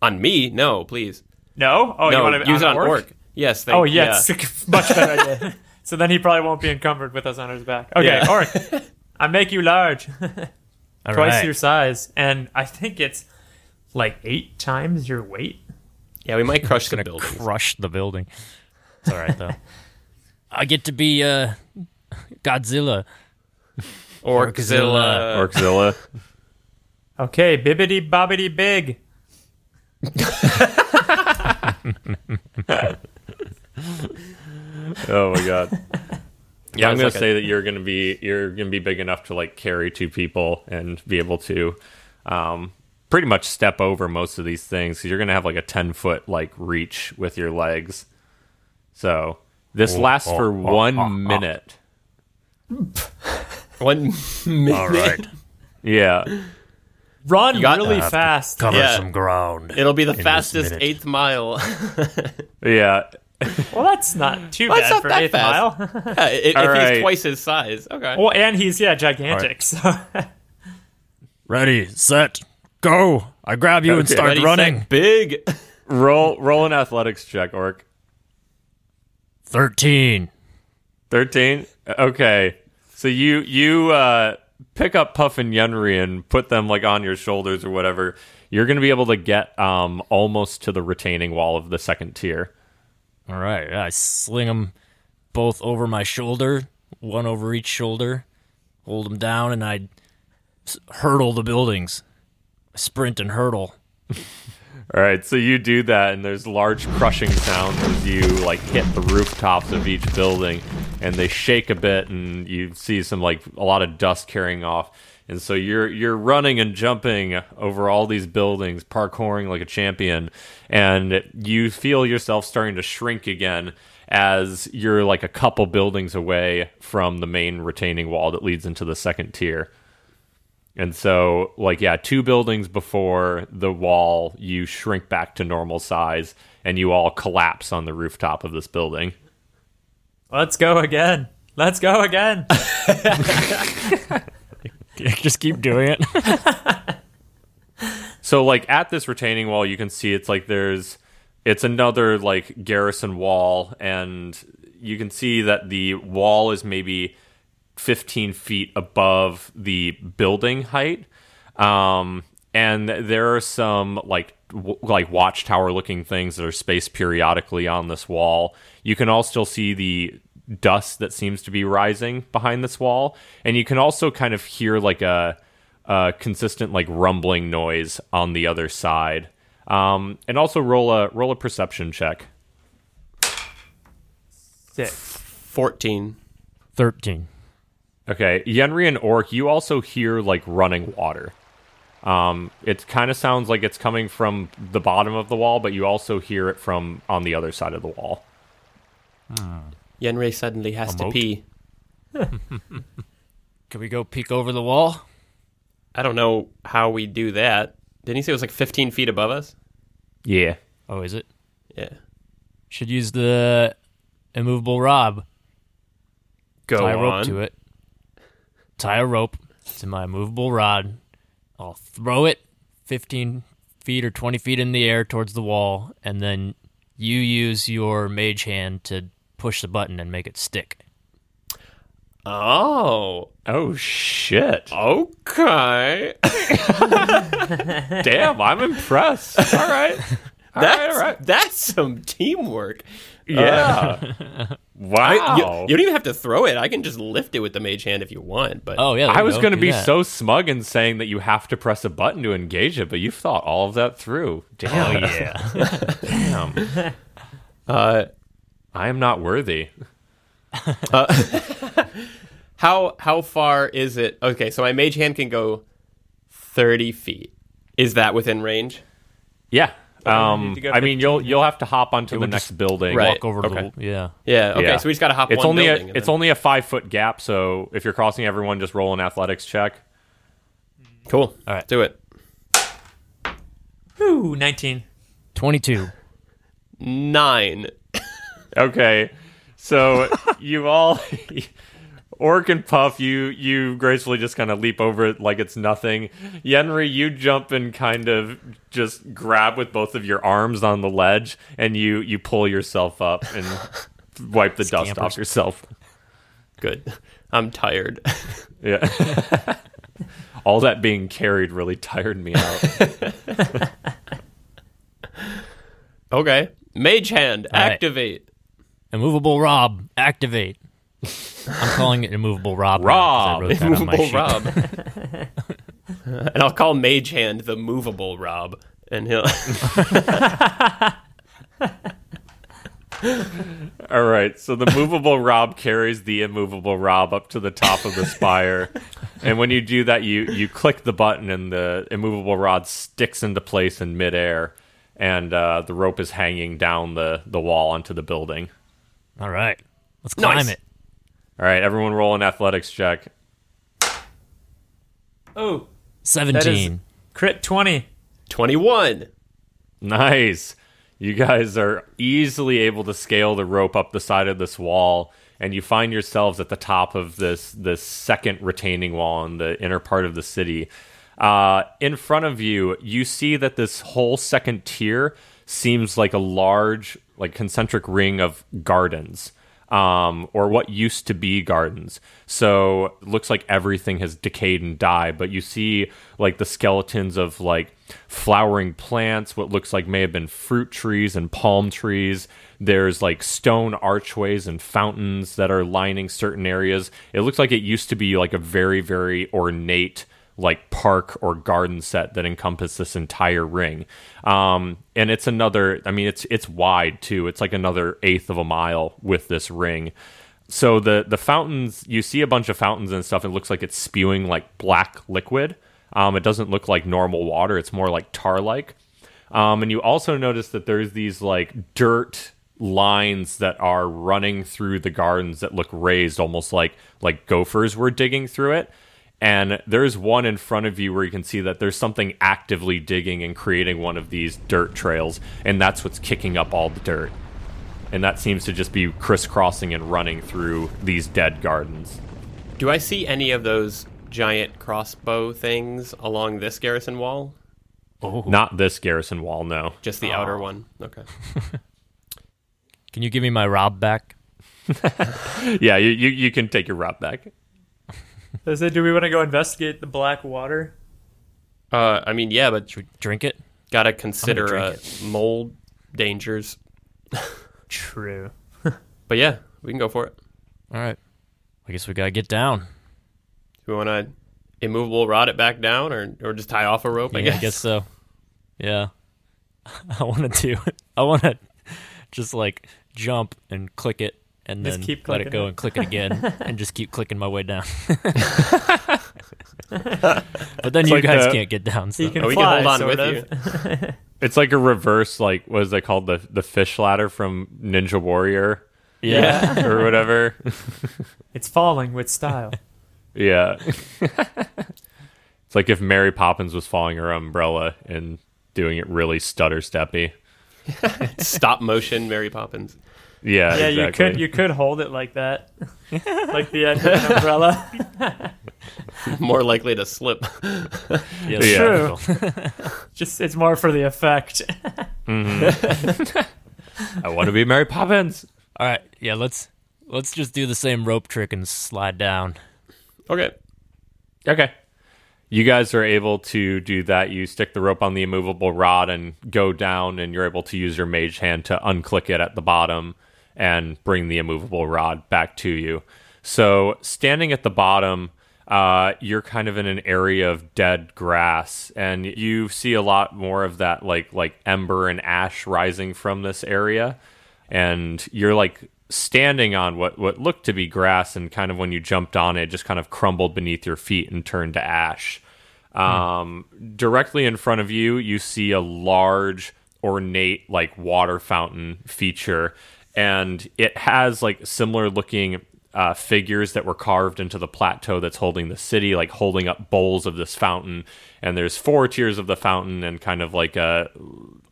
On me? No, please. No, oh, no, you want to use it on orc. Yes. Thank, Oh, yeah, much better idea. So then he probably won't be encumbered with us on his back. Okay, Yeah. Orc, I make you large, All twice right. your size, and I think it's like eight times your weight. Yeah, we might crush the building. crush the building. It's all right though. I get to be uh Godzilla. Orkzilla. Orkzilla. Okay, bibbity bobbity big. Oh my god. Yeah, I'm gonna like a- say that you're gonna be you're gonna be big enough to like carry two people and be able to um, pretty much step over most of these things because you're gonna have like a ten foot like reach with your legs. So this lasts for one minute. one minute. All right. Yeah. Run got- really Uh, fast. Cover Yeah. some ground. It'll be the fastest eighth mile. Yeah. Well, that's not too Well, bad not for that eighth fast. mile. Yeah, i- if All he's twice his size. Okay. well, and he's yeah gigantic. So Ready, set, go. I grab you and start Ready, set, running. big. Roll roll an athletics check, Orc. 13. Thirteen. Okay. So you you uh, pick up Puff and Yenri and put them like on your shoulders or whatever. You're gonna be able to get um, almost to the retaining wall of the second tier. All right. I sling them both over my shoulder, one over each shoulder, hold them down, and I s- hurdle the buildings. Sprint and hurdle. All right, so you do that, and there's large crushing sounds as you like hit the rooftops of each building, and they shake a bit, and you see some like a lot of dust carrying off. And so you're you're running and jumping over all these buildings, parkouring like a champion, and you feel yourself starting to shrink again as you're like a couple buildings away from the main retaining wall that leads into the second tier. And so, like, yeah, two buildings before the wall, you shrink back to normal size and you all collapse on the rooftop of this building. Let's go again. Let's go again. Just keep doing it. So, like, at this retaining wall, you can see it's like there's, it's another, like, garrison wall, and you can see that the wall is maybe 15 feet above the building height. Um, and there are some, like, w- like watchtower looking things that are spaced periodically on this wall. You can all still see the dust that seems to be rising behind this wall, and you can also kind of hear like a, a consistent like rumbling noise on the other side. Um, and also roll a roll a perception check. Six. Fourteen. 13. Okay, Yenri and Orc, you also hear like running water. Um, it kind of sounds like it's coming from the bottom of the wall, but you also hear it from on the other side of the wall. Yenri suddenly has to moat? pee. Can we go peek over the wall? I don't know how we do that. Didn't he say it was like 15 feet above us? Yeah. Oh, is it? Yeah. Should use the immovable rob. Go tie a rope on. to it. Tie a rope to my immovable rod. I'll throw it 15 feet or 20 feet in the air towards the wall, and then you use your mage hand to push the button and make it stick. Oh. Oh shit! Okay. Damn, I'm impressed. All right. All That's, right, all right. that's some teamwork. Yeah. wow. I, you, you don't even have to throw it. I can just lift it with the mage hand if you want. But Oh, yeah. I was going to be that. so smug in saying that you have to press a button to engage it, but you've thought all of that through. Oh, Damn. yeah. Damn. uh, I am not worthy. how how far is it? Okay, so my mage hand can go 30 feet. Is that within range? Yeah. You Um, need I mean, you'll you'll have to hop onto the next just building. Right. Walk over Okay. the Yeah. Yeah. Okay, Yeah. so we just got to hop It's one only building. a and it's then- only a five foot gap. So if you're crossing everyone, just roll an athletics check. cool. All right. do it. Ooh, 19. 22. Nine. Okay, so you all, Orc and Puff, you you gracefully just kind of leap over it like it's nothing. Yenri, you jump and kind of just grab with both of your arms on the ledge, and you you pull yourself up and wipe the dust off yourself. Good. I'm tired. Yeah. all that being carried really tired me out. okay. Mage hand, All right. activate. Immovable rob. Activate. I'm calling it immovable Rob. Rob. I wrote that on my Movable. Rob. and I'll call Mage Hand the movable Rob, and he'll. All right, so the movable Rob carries the immovable Rob up to the top of the spire, and when you do that, you you click the button, and the immovable rod sticks into place in midair, and uh, the rope is hanging down the the wall onto the building. All right, let's climb Nice. it. All right, everyone, roll an athletics check. Oh, Seventeen. crit 20. 21. Nice. You guys are easily able to scale the rope up the side of this wall, and you find yourselves at the top of this this second retaining wall in the inner part of the city. Uh, in front of you, you see that this whole second tier seems like a large, like concentric ring of gardens um, or what used to be gardens. So looks like everything has decayed and died, but you see like the skeletons of like flowering plants, what looks like may have been fruit trees and palm trees. There's like stone archways and fountains that are lining certain areas. It looks like it used to be like a very, very ornate like park or garden set that encompass this entire ring. Um, and it's another I mean it's it's wide too. It's like another eighth of a mile with this ring. So the the fountains you see a bunch of fountains and stuff. It looks like it's spewing like black liquid. Um, it doesn't look like normal water. It's more like tar like. Um, and you also notice that there's these like dirt lines that are running through the gardens that look raised almost like like gophers were digging through it and there's one in front of you where you can see that there's something actively digging and creating one of these dirt trails and that's what's kicking up all the dirt and that seems to just be crisscrossing and running through these dead gardens Do I see any of those giant crossbow things along this garrison wall? Oh. not this garrison wall no Just the outer one? Okay. Can you give me my Rob back? yeah you, you, you can take your rob back I said, do we want to go investigate the black water? Uh, I mean, yeah, but Should we drink it? gotta consider uh, mold dangers. True. But yeah, we can go for it. All right. I guess we gotta get down. Do we want to immovable rod it back down, or or just tie off a rope? Yeah, I Yeah, guess. so. Yeah. I want to do. I want to just like jump and click it, and Just then keep let it go and click it again, and just keep clicking my way down. but then you like guys the- can't get down. So. You can Oh, we can hold on with of. you. it's like a reverse like what is that called the the fish ladder from ninja warrior yeah. or whatever It's falling with style. Yeah. it's like if Mary Poppins was falling her umbrella and doing it really stutter steppy. Stop motion, Mary Poppins. Yeah, Yeah, exactly. you could you could hold it like that, like the end of an umbrella. More likely to slip. yeah, Yeah. True. Just it's more for the effect. Mm-hmm. I want to be Mary Poppins. All right. Yeah. Let's let's just do the same rope trick and slide down. Okay. Okay. You guys are able to do that. You stick the rope on the immovable rod and go down, and you're able to use your mage hand to unclick it at the bottom and bring the immovable rod back to you. So, standing at the bottom, uh, you're kind of in an area of dead grass, and you see a lot more of that, like like ember and ash rising from this area. And you're like standing on what what looked to be grass and kind of when you jumped on it, it just kind of crumbled beneath your feet and turned to ash. Um, directly in front of you you see a large ornate like water fountain feature and it has like similar looking uh, figures that were carved into the plateau that's holding the city like holding up bowls of this fountain and there's four tiers of the fountain and kind of like a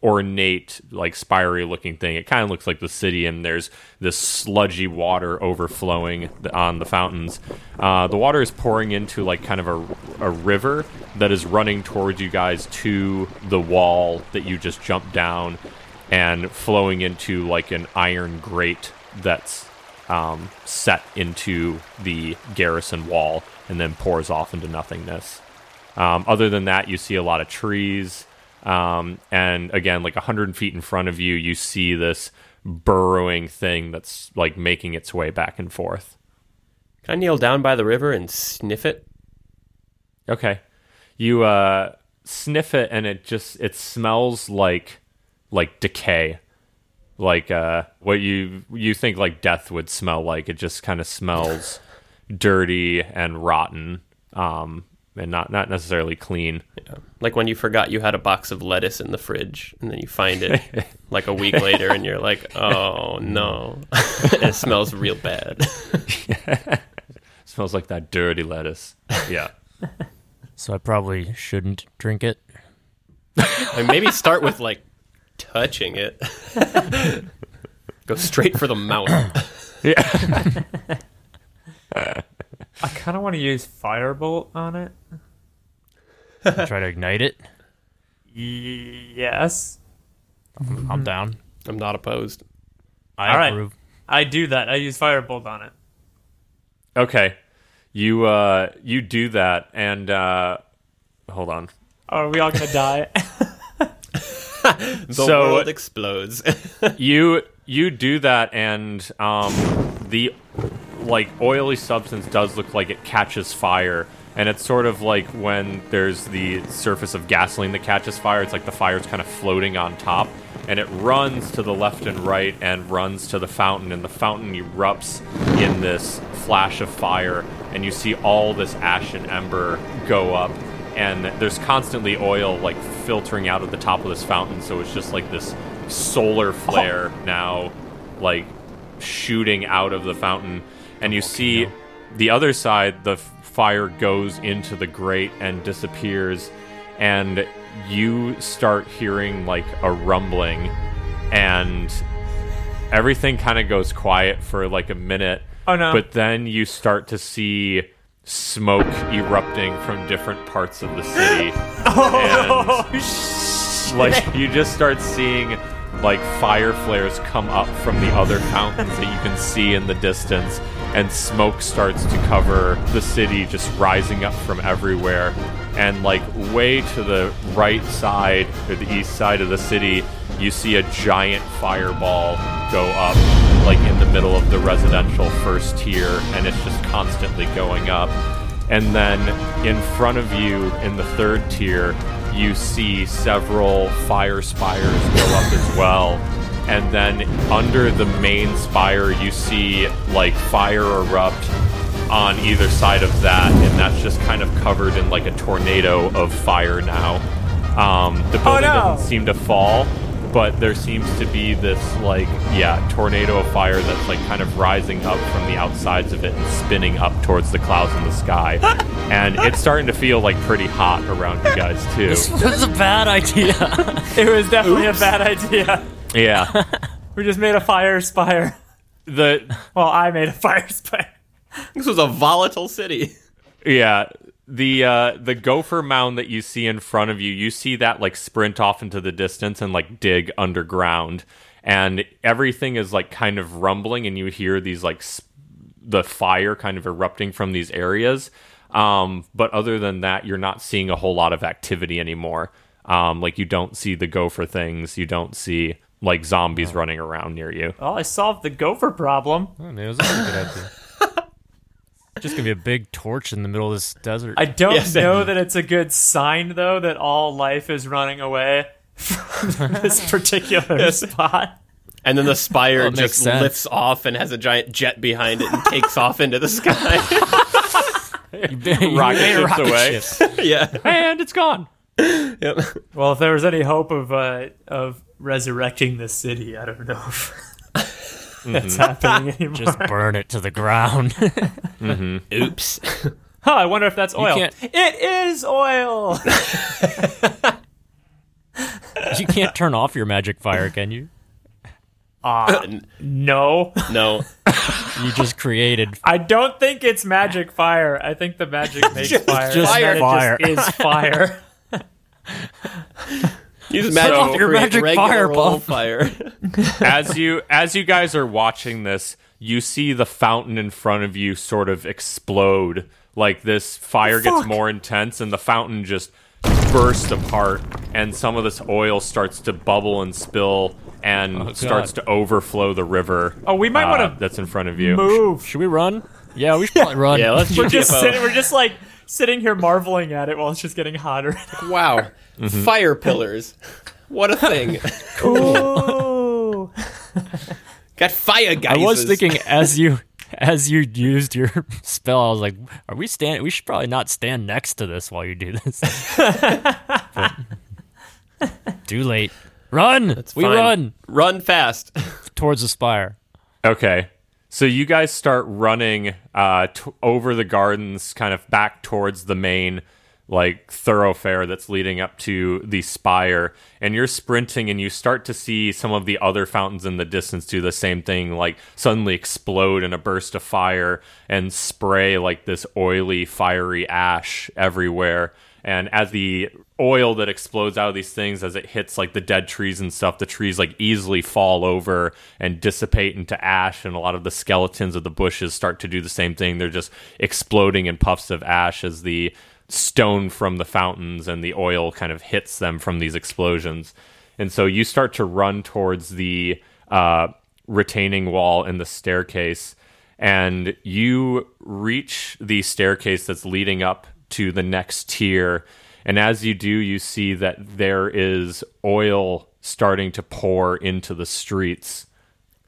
ornate, like spiry looking thing. It kind of looks like the city, and there's this sludgy water overflowing on the fountains. Uh, the water is pouring into like kind of a, a river that is running towards you guys to the wall that you just jumped down and flowing into like an iron grate that's um, set into the garrison wall and then pours off into nothingness. Um, other than that, you see a lot of trees. Um, and again, like 100 feet in front of you, you see this burrowing thing that's like making its way back and forth. Can I kneel down by the river and sniff it? Okay. You uh sniff it and it just it smells like like decay. Like uh what you you think like death would smell like. It just kind of smells dirty and rotten. Um and not not necessarily clean. Like when you forgot you had a box of lettuce in the fridge and then you find it like a week later and you're like, oh no. it smells real bad. smells like that dirty lettuce. Yeah. So I probably shouldn't drink it. Like maybe start with like touching it. Go straight for the mouth. Yeah. I kind of want to use firebolt on it. Try to ignite it. Yes, I'm down. I'm not opposed. I All right. approve. I do that. I use firebolt on it. Okay. You uh you do that and uh hold on. Are we all gonna die? The So- world explodes. you you do that and um the like oily substance does look like it catches fire. And it's sort of like when there's the surface of gasoline that catches fire it's like the fire's kind of floating on top. And it runs to the left and right and runs to the fountain. And the fountain erupts in this flash of fire. And you see all this ash and ember go up. And there's constantly oil like filtering out of the top of this fountain so it's just like this solar oh. flare now like shooting out of the fountain. And you see the other side the f- fire goes into the grate and disappears and you start hearing like a rumbling and everything kind of goes quiet for like a minute. Oh, no. but then you start to see smoke erupting from different parts of the city. And oh, like you just start seeing like fire flares come up from the other fountains that you can see in the distance and smoke starts to cover the city just rising up from everywhere. And like way to the right side or the east side of the city you see a giant fireball go up like in the middle of the residential first tier and it's just constantly going up and then in front of you in the third tier, you see several fire spires go up as well. And then under the main spire, you see like fire erupt on either side of that, and that's just kind of covered in like a tornado of fire now. Um, the building no. doesn't seem to fall, but there seems to be this like yeah tornado of fire that's like kind of rising up from the outsides of it and spinning up towards the clouds in the sky and it's starting to feel like pretty hot around you guys too This was a bad idea. it was definitely a bad idea. yeah We just made a fire spire. the Well, I made a fire spire. this was a volatile city. yeah the uh the gopher mound that you see in front of you you see that like sprint off into the distance and like dig underground. And everything is like kind of rumbling and you hear these like s- the fire kind of erupting from these areas. Um but other than that you're not seeing a whole lot of activity anymore. Um like you don't see the gopher things. You don't see like zombies running around near you. Well, I solved the gopher problem. Oh, man, it was a pretty good idea. Just gonna be a big torch in the middle of this desert. I don't Yes. know that it's a good sign, though, that all life is running away from this particular spot. And then the spire Well, just sense. lifts off and has a giant jet behind it and takes off into the sky. Rocket made a ships away. ship. yeah. and it's gone Yep. Well, if there was any hope of uh, of resurrecting the city, I don't know if Mm-hmm. that's happening anymore. Just burn it to the ground. Mm-hmm. Oops. huh, I wonder if that's oil. can't- It is oil. you can't turn off your magic fire, can you? Uh, no, no. You just created. I don't think it's magic fire. I think the magic makes fire. just and then fire. It just is fire. Use magic off your magic regular fire, old fire. as you as you guys are watching this, you see the fountain in front of you sort of explode. Like this fire gets more intense and the fountain just bursts apart and some of this oil starts to bubble and spill and starts to overflow the river. Oh, we might uh, wanna that's in front of you. Move. Should we run? Yeah, we should probably run. Yeah, let's We're just sitting, we're just like sitting here marveling at it while it's just getting hotter. Wow. Fire pillars. What a thing. Ooh. Got fire guys. I was thinking as you as you used your spell, I was like, "Are we stand? We should probably not stand next to this while you do this." But- too late. Run! we run Run fast. towards the spire. Okay. So you guys start running uh, t- over the gardens, kind of back towards the main like thoroughfare that's leading up to the spire, and you're sprinting, and you start to see some of the other fountains in the distance do the same thing, like suddenly explode in a burst of fire and spray like this oily, fiery ash everywhere. And as the oil that explodes out of these things, as it hits like the dead trees and stuff, the trees like easily fall over and dissipate into ash. And a lot of the skeletons of the bushes start to do the same thing. They're just exploding in puffs of ash as the stone from the fountains and the oil kind of hits them from these explosions. And so you start to run towards the uh, retaining wall and the staircase and you reach the staircase that's leading up to the next tier. And as you do, you see that there is oil starting to pour into the streets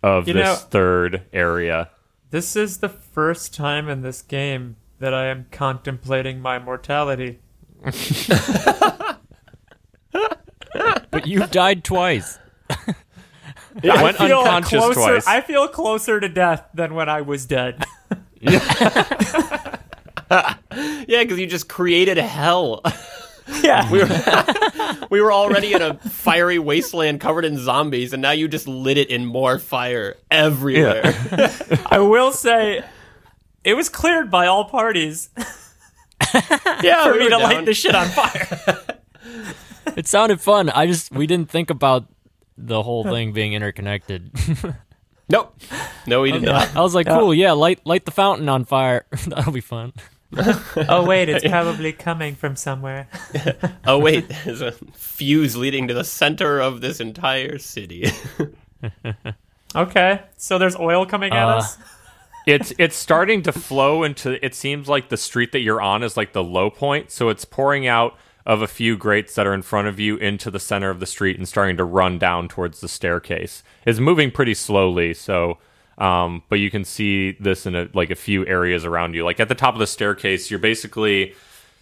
of You this know- third area. This is the first time in this game that I am contemplating my mortality. But you've died twice. I went feel unconscious closer, twice. I feel closer to death than when I was dead. yeah, because you just created hell. yeah. We were, we were already in a fiery wasteland covered in zombies, and now you just lit it in more fire everywhere. I will say it was cleared by all parties Yeah, for we me to down. light the shit on fire. It sounded fun. I just we didn't think about the whole thing being interconnected. Nope. No, we did not. I was like, cool, yeah, light light the fountain on fire. That'll be fun. oh wait, it's probably coming from somewhere. Oh, wait. There's a fuse leading to the center of this entire city. Okay, so there's oil coming at Uh, us. It's it's starting to flow into it seems like the street that you're on is like the low point. So it's pouring out of a few grates that are in front of you into the center of the street and starting to run down towards the staircase. It's moving pretty slowly. So um, but you can see this in a, like a few areas around you. Like at the top of the staircase you're basically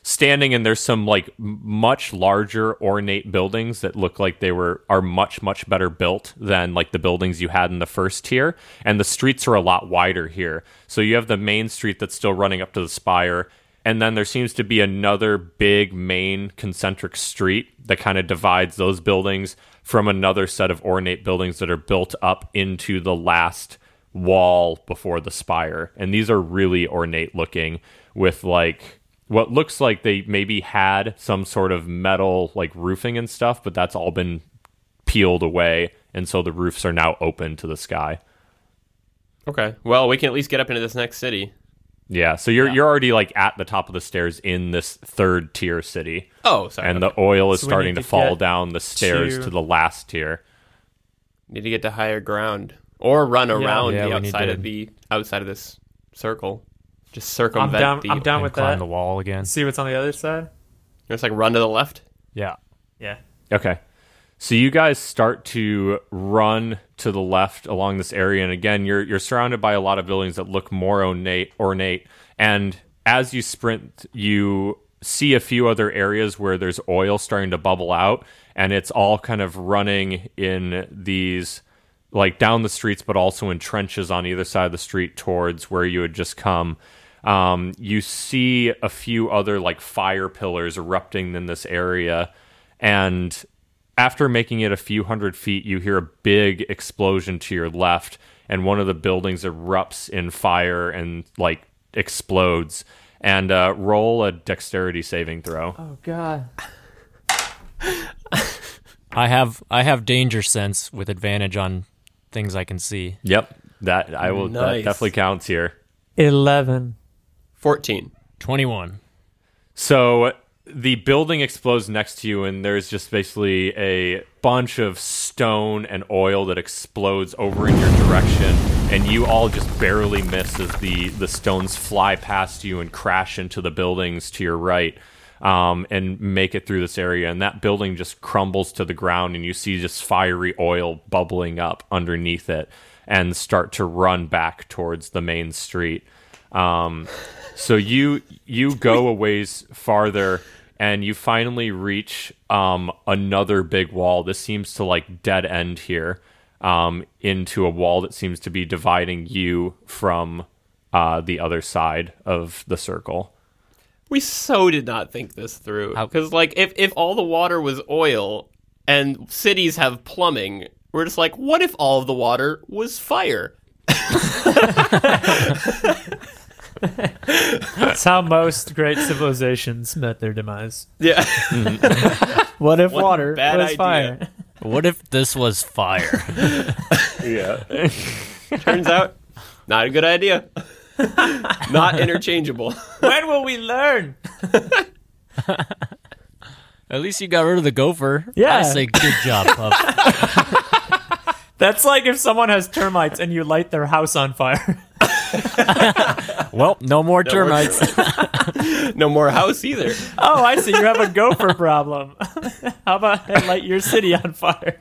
standing and there's some like much larger ornate buildings that look like they were are much much better built than like the buildings you had in the first tier. And the streets are a lot wider here. So you have the main street that's still running up to the spire. And then there seems to be another big main concentric street that kind of divides those buildings from another set of ornate buildings that are built up into the last wall before the spire. And these are really ornate looking with like what looks like they maybe had some sort of metal like roofing and stuff, but that's all been peeled away, and so the roofs are now open to the sky. okay. Well, we can at least get up into this next city. Yeah, so you're you're already like at the top of the stairs in this third tier city, Oh, sorry. and the oil is So starting to to fall down the stairs to- to the last tier. need to get to higher ground or run around Yeah, the outside to- of the outside of this circle. Just I'm circumvent down. the. I'm down And with climb that. the wall again. See what's on the other side. Just like run to the left. Yeah. Yeah. Okay. So you guys start to run to the left along this area, and again, you're you're surrounded by a lot of buildings that look more ornate. Ornate, and as you sprint, you see a few other areas where there's oil starting to bubble out, and it's all kind of running in these like down the streets, but also in trenches on either side of the street towards where you had just come. Um, you see a few other like fire pillars erupting in this area, and after making it a few hundred feet, you hear a big explosion to your left, and one of the buildings erupts in fire and like explodes. And uh, roll a dexterity saving throw. Oh god. I have I have danger sense with advantage on things I can see. Yep, that I will. That definitely counts here. Eleven. Fourteen. 21. So the building explodes next to you, and there's just basically a bunch of stone and oil that explodes over in your direction, and you all just barely miss as the the stones fly past you and crash into the buildings to your right. Um, and make it through this area, and that building just crumbles to the ground, and you see just fiery oil bubbling up underneath it, and start to run back towards the main street. Um, so you you go a ways farther, and you finally reach um, another big wall. This seems to like dead end here um, into a wall that seems to be dividing you from uh, the other side of the circle. We so did not think this through. Because, like, if, if all the water was oil and cities have plumbing, we're just like, what if all of the water was fire? That's how most great civilizations met their demise. Yeah. What if What water bad was idea. fire? What if this was fire? Yeah. Turns out, not a good idea. not interchangeable. when will we learn? At least you got rid of the gopher. Yeah. I say good job, pup. That's like if someone has termites and you light their house on fire. well, no more termites. No more house either. Oh, I see. You have a gopher problem. How about I light your city on fire?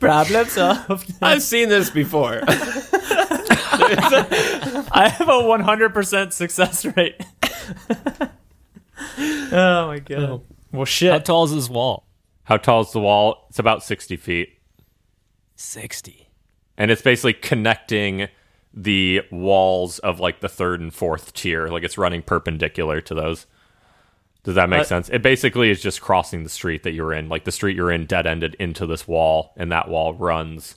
problem solved. I've seen this before. I have a 100% success rate. oh my god. Oh, well, shit. How tall is this wall? How tall is the wall? It's about sixty feet. 60. And it's basically connecting the walls of like the third and fourth tier. Like it's running perpendicular to those. Does that make Uh, sense? It basically is just crossing the street that you're in. Like the street you're in dead ended into this wall and that wall runs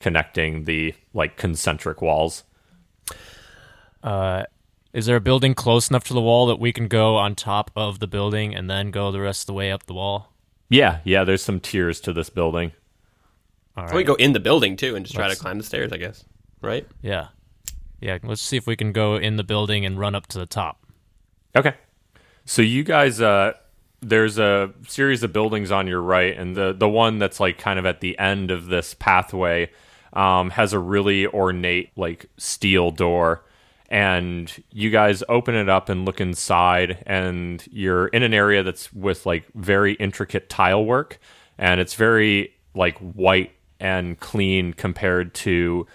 connecting the like concentric walls. Uh, is there a building close enough to the wall that we can go on top of the building and then go the rest of the way up the wall? yeah yeah there's some tiers to this building All We go in the building too and just try Let's- to climb the stairs, I guess. Right? Yeah. Yeah, let's see if we can go in the building and run up to the top. Okay. So you guys uh there's a series of buildings on your right and the the one that's like kind of at the end of this pathway um has a really ornate like steel door and you guys open it up and look inside and you're in an area that's with like very intricate tile work and it's very like white and clean compared to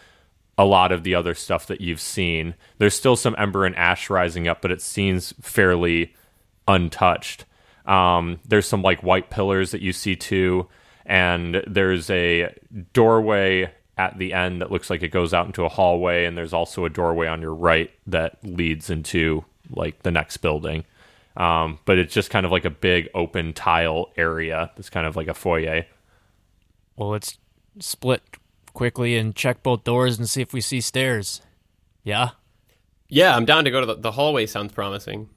a lot of the other stuff that you've seen. There's still some ember and ash rising up, but it seems fairly untouched. Um, there's some like white pillars that you see too, and there's a doorway at the end that looks like it goes out into a hallway, and there's also a doorway on your right that leads into like the next building. Um, but it's just kind of like a big open tile area. It's kind of like a foyer. Well, let's split quickly and check both doors and see if we see stairs. Yeah? Yeah, I'm down to go to the, the hallway. Sounds promising.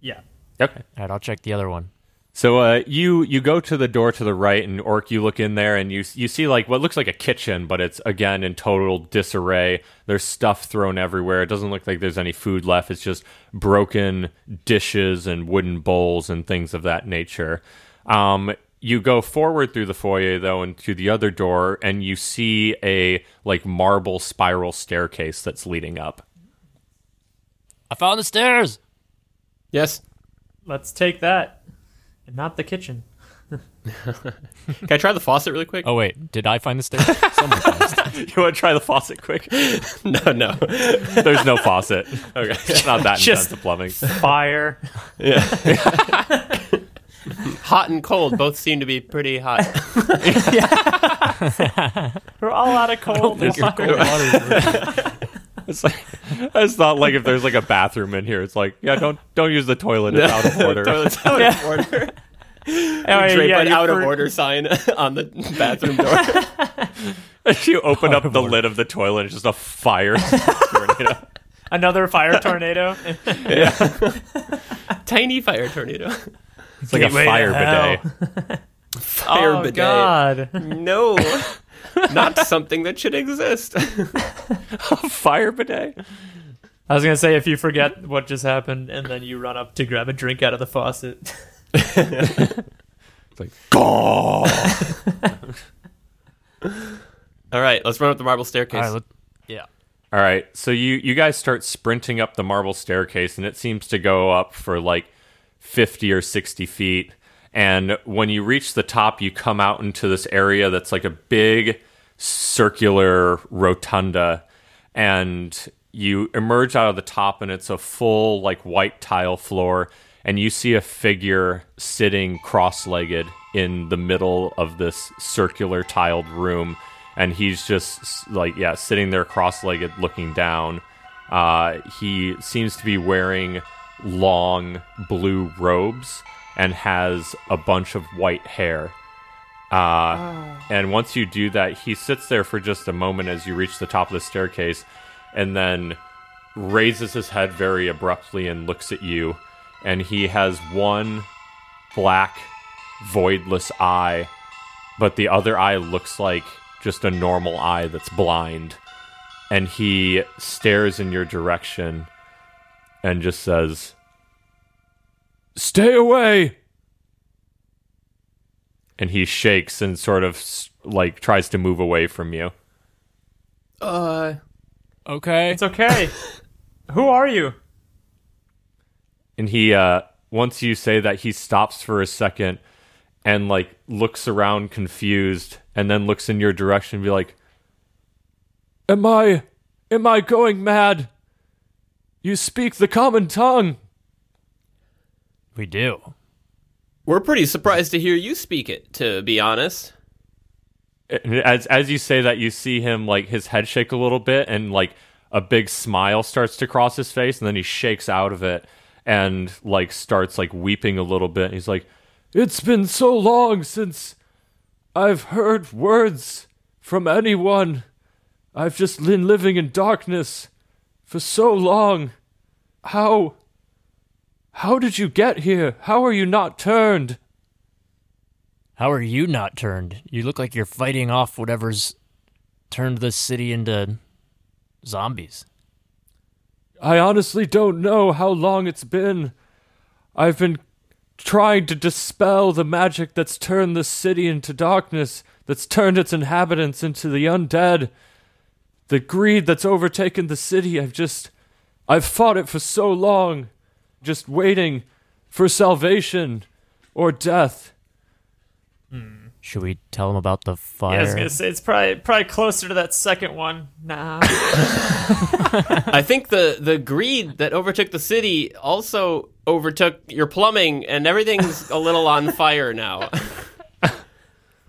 Yeah. Okay. All right, I'll check the other one. So uh, you you go to the door to the right, and Orc, you look in there, and you you see like what looks like a kitchen, but it's again in total disarray. There's stuff thrown everywhere. It doesn't look like there's any food left. It's just broken dishes and wooden bowls and things of that nature. Um, you go forward through the foyer though, and to the other door, and you see a like marble spiral staircase that's leading up. I found the stairs! Yes. Let's take that. And not the kitchen. Can I try the faucet really quick? Oh, wait, did I find the stairs? Someone found the stairs. You want to try the faucet quick? No, no. There's no faucet. Okay. It's not that Just- intense of plumbing. Fire. hot and cold both seem to be pretty hot. We're all out of cold. think your cold water It's like it's not like if there's like a bathroom in here. It's like yeah, don't don't use the toilet. It's out of order. Toilet's out of order. Oh, anyway, Drape yeah, an out of for- order sign on the bathroom door. If you open up the lid of the toilet, it's just a fire tornado. Another fire tornado. yeah. Tiny fire tornado. It's like a Gateway to fire bidet. Fire oh bidet. God. No. Not something that should exist. fire bidet. I was gonna say if you forget what just happened and then you run up to grab a drink out of the faucet. It's like, "Gah!" All right, let's run up the marble staircase. All right, let- yeah. All right, so you you guys start sprinting up the marble staircase, and it seems to go up for like fifty or sixty feet. And when you reach the top, you come out into this area that's like a big circular rotunda, and you emerge out of the top, and it's a full like white tile floor, and you see a figure sitting cross-legged in the middle of this circular tiled room. And he's just like yeah sitting there cross-legged looking down. Uh, he seems to be wearing long blue robes and has a bunch of white hair. Uh, and once you do that he sits there for just a moment as you reach the top of the staircase and then raises his head very abruptly and looks at you. And he has one black voidless eye but the other eye looks like just a normal eye that's blind. And he stares in your direction and just says, Stay away! And he shakes and sort of like tries to move away from you. Uh, Okay. It's okay. Who are you? And he, uh, once you say that, he stops for a second and like looks around confused and then looks in your direction and be like, Am I, am I going mad? You speak the common tongue. We do. we're pretty surprised to hear you speak it. To be honest, eh, as as you say that, you see him like his head shake a little bit, and like a big smile starts to cross his face, and then he shakes out of it and like starts like weeping a little bit. He's like, "It's been so long since I've heard words from anyone. I've just been living in darkness for so long. How?" How did you get here? How are you not turned? How are you not turned? You look like you're fighting off whatever's turned this city into zombies. I honestly don't know how long it's been. I've been trying to dispel the magic that's turned this city into darkness, that's turned its inhabitants into the undead. The greed that's overtaken the city, I've just. I've fought it for so long, just waiting for salvation or death. Should we tell them about the fire? Yeah, I was gonna say it's probably probably closer to that second one. Nah. I think the the greed that overtook the city also overtook your plumbing, and everything's a little on fire now.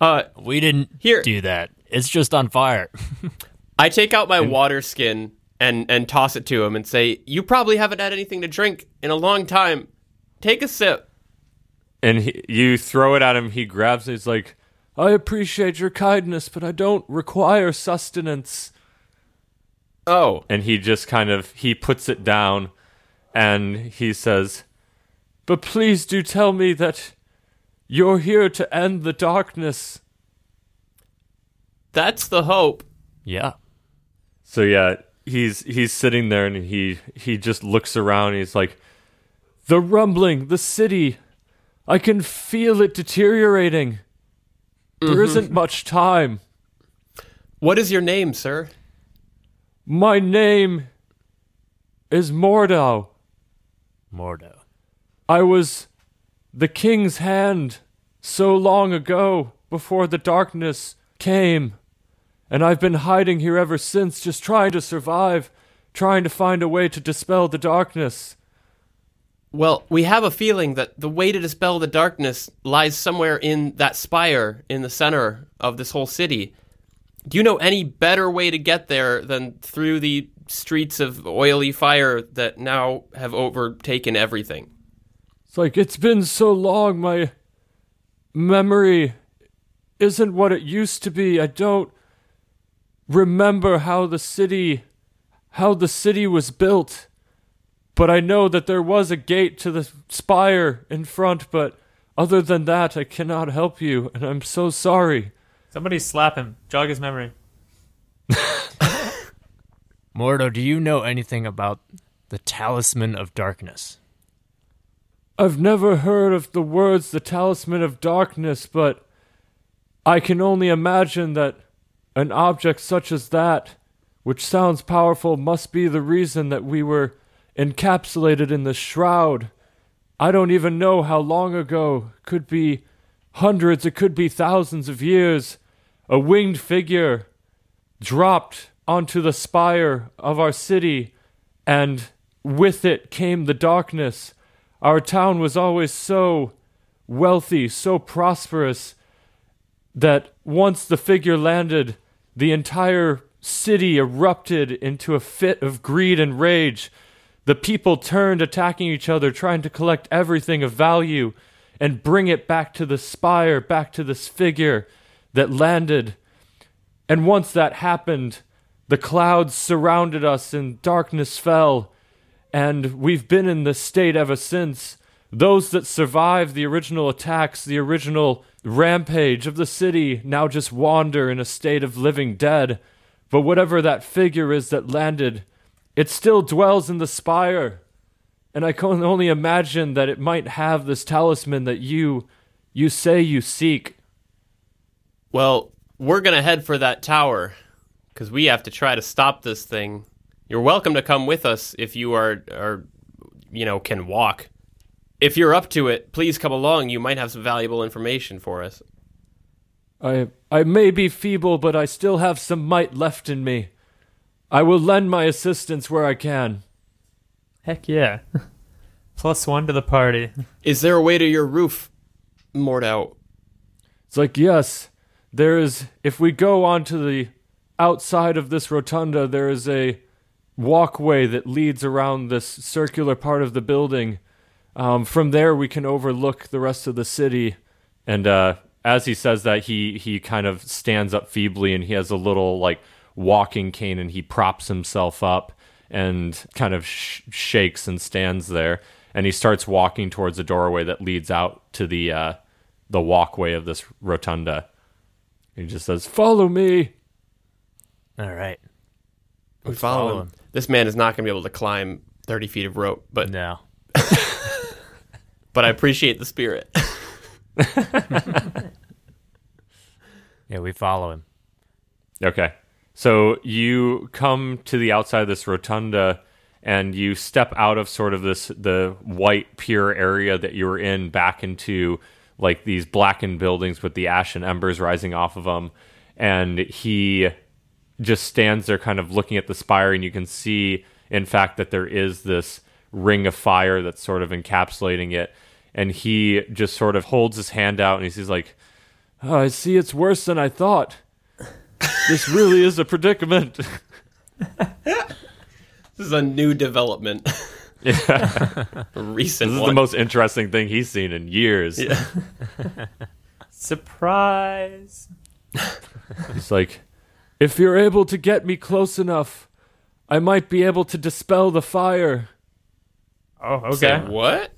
Uh, we didn't Here- do that. It's just on fire. I take out my water skin and and toss it to him and say, "You probably haven't had anything to drink in a long time. Take a sip." And he, you throw it at him, he grabs it, he's like, I appreciate your kindness, but I don't require sustenance. Oh, and he just kind of he puts it down and he says but please do tell me that you're here to end the darkness that's the hope. yeah. So yeah he's he's sitting there and he he just looks around and he's like the rumbling the city i can feel it deteriorating There mm-hmm. isn't much time What is your name, sir? my name is mordo Mordo. I was the king's hand so long ago before the darkness came. And I've been hiding here ever since, just trying to survive, trying to find a way to dispel the darkness. Well, we have a feeling that the way to dispel the darkness lies somewhere in that spire in the center of this whole city. Do you know any better way to get there than through the streets of oily fire that now have overtaken everything? It's like, it's been so long, my memory isn't what it used to be. I don't remember how the city how the city was built. But I know that there was a gate to the spire in front, but other than that I cannot help you, and I'm so sorry. Somebody slap him. Jog his memory. Mordo, do you know anything about the Talisman of Darkness? I've never heard of the words the talisman of darkness, but I can only imagine that an object such as that, which sounds powerful, must be the reason that we were encapsulated in the shroud. I don't even know how long ago. Could be hundreds, it could be thousands of years. A winged figure dropped onto the spire of our city, and with it came the darkness. Our town was always so wealthy, so prosperous, that once the figure landed, the entire city erupted into a fit of greed and rage. The people turned, attacking each other, trying to collect everything of value and bring it back to the spire, back to this figure that landed. And once that happened, the clouds surrounded us and darkness fell. And we've been in this state ever since. Those that survived the original attacks, the original rampage of the city, now just wander in a state of living dead. But whatever that figure is that landed, it still dwells in the spire. And I can only imagine that it might have this talisman that you you say you seek. Well, we're going to head for that tower because we have to try to stop this thing. You're welcome to come with us if you are, are, you know, can walk. If you're up to it, please come along. You might have some valuable information for us. I I may be feeble, but I still have some might left in me. I will lend my assistance where I can. Heck yeah. Plus one to the party. Is there a way to your roof, Mordo? It's like, yes, there is. If we go onto the outside of this rotunda, there is a walkway that leads around this circular part of the building. Um, from there, we can overlook the rest of the city. And uh, as he says that, he he kind of stands up feebly, and he has a little like walking cane, and he props himself up and kind of sh- shakes and stands there. And he starts walking towards a doorway that leads out to the uh, the walkway of this rotunda. He just says, "Follow me." All right. We follow, follow him. him. This man is not going to be able to climb 30 feet of rope, but No. but I appreciate the spirit. Yeah, we follow him. Okay. So you come to the outside of this rotunda and you step out of sort of this the white pure area that you were in back into like these blackened buildings with the ash and embers rising off of them and he just stands there kind of looking at the spire and you can see in fact that there is this ring of fire that's sort of encapsulating it and he just sort of holds his hand out and he's like oh, I see it's worse than I thought this really is a predicament. This is a new development. Yeah. Recent This is one. the most interesting thing he's seen in years. Surprise. It's like, if you're able to get me close enough, I might be able to dispel the fire. Oh, Say okay. what?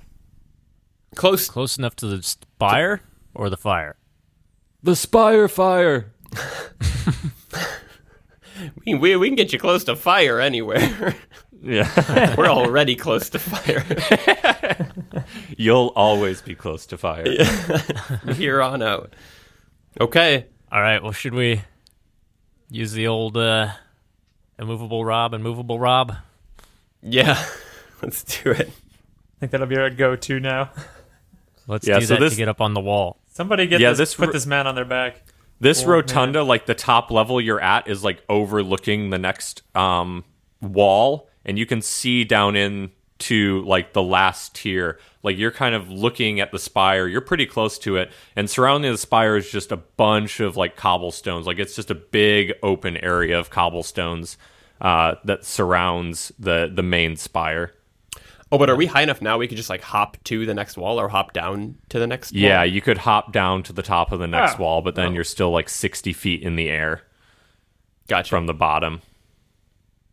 Close. Close enough to the spire or the fire? The spire fire. We, can- we, we can get you close to fire anywhere. Yeah. We're already close to fire You'll always be close to fire. here on out. Okay. All right. Well, should we use the old uh, immovable Rob and movable Rob? Yeah. Let's do it. I think that'll be our go-to now. Let's Yeah, do so that this- to get up on the wall. Somebody get Yeah, this, this put r- this man on their back. This Oh, rotunda, like the top level you're at, is like overlooking the next um, wall, and you can see down into like the last tier. Like you're kind of looking at the spire. You're pretty close to it, and surrounding the spire is just a bunch of like cobblestones. Like it's just a big open area of cobblestones uh, that surrounds the the main spire. Oh, but are we high enough now we could just like hop to the next wall or hop down to the next wall? Yeah, wall? you could hop down to the top of the next Oh. wall, but then oh. you're still like 60 feet in the air Gotcha. from the bottom.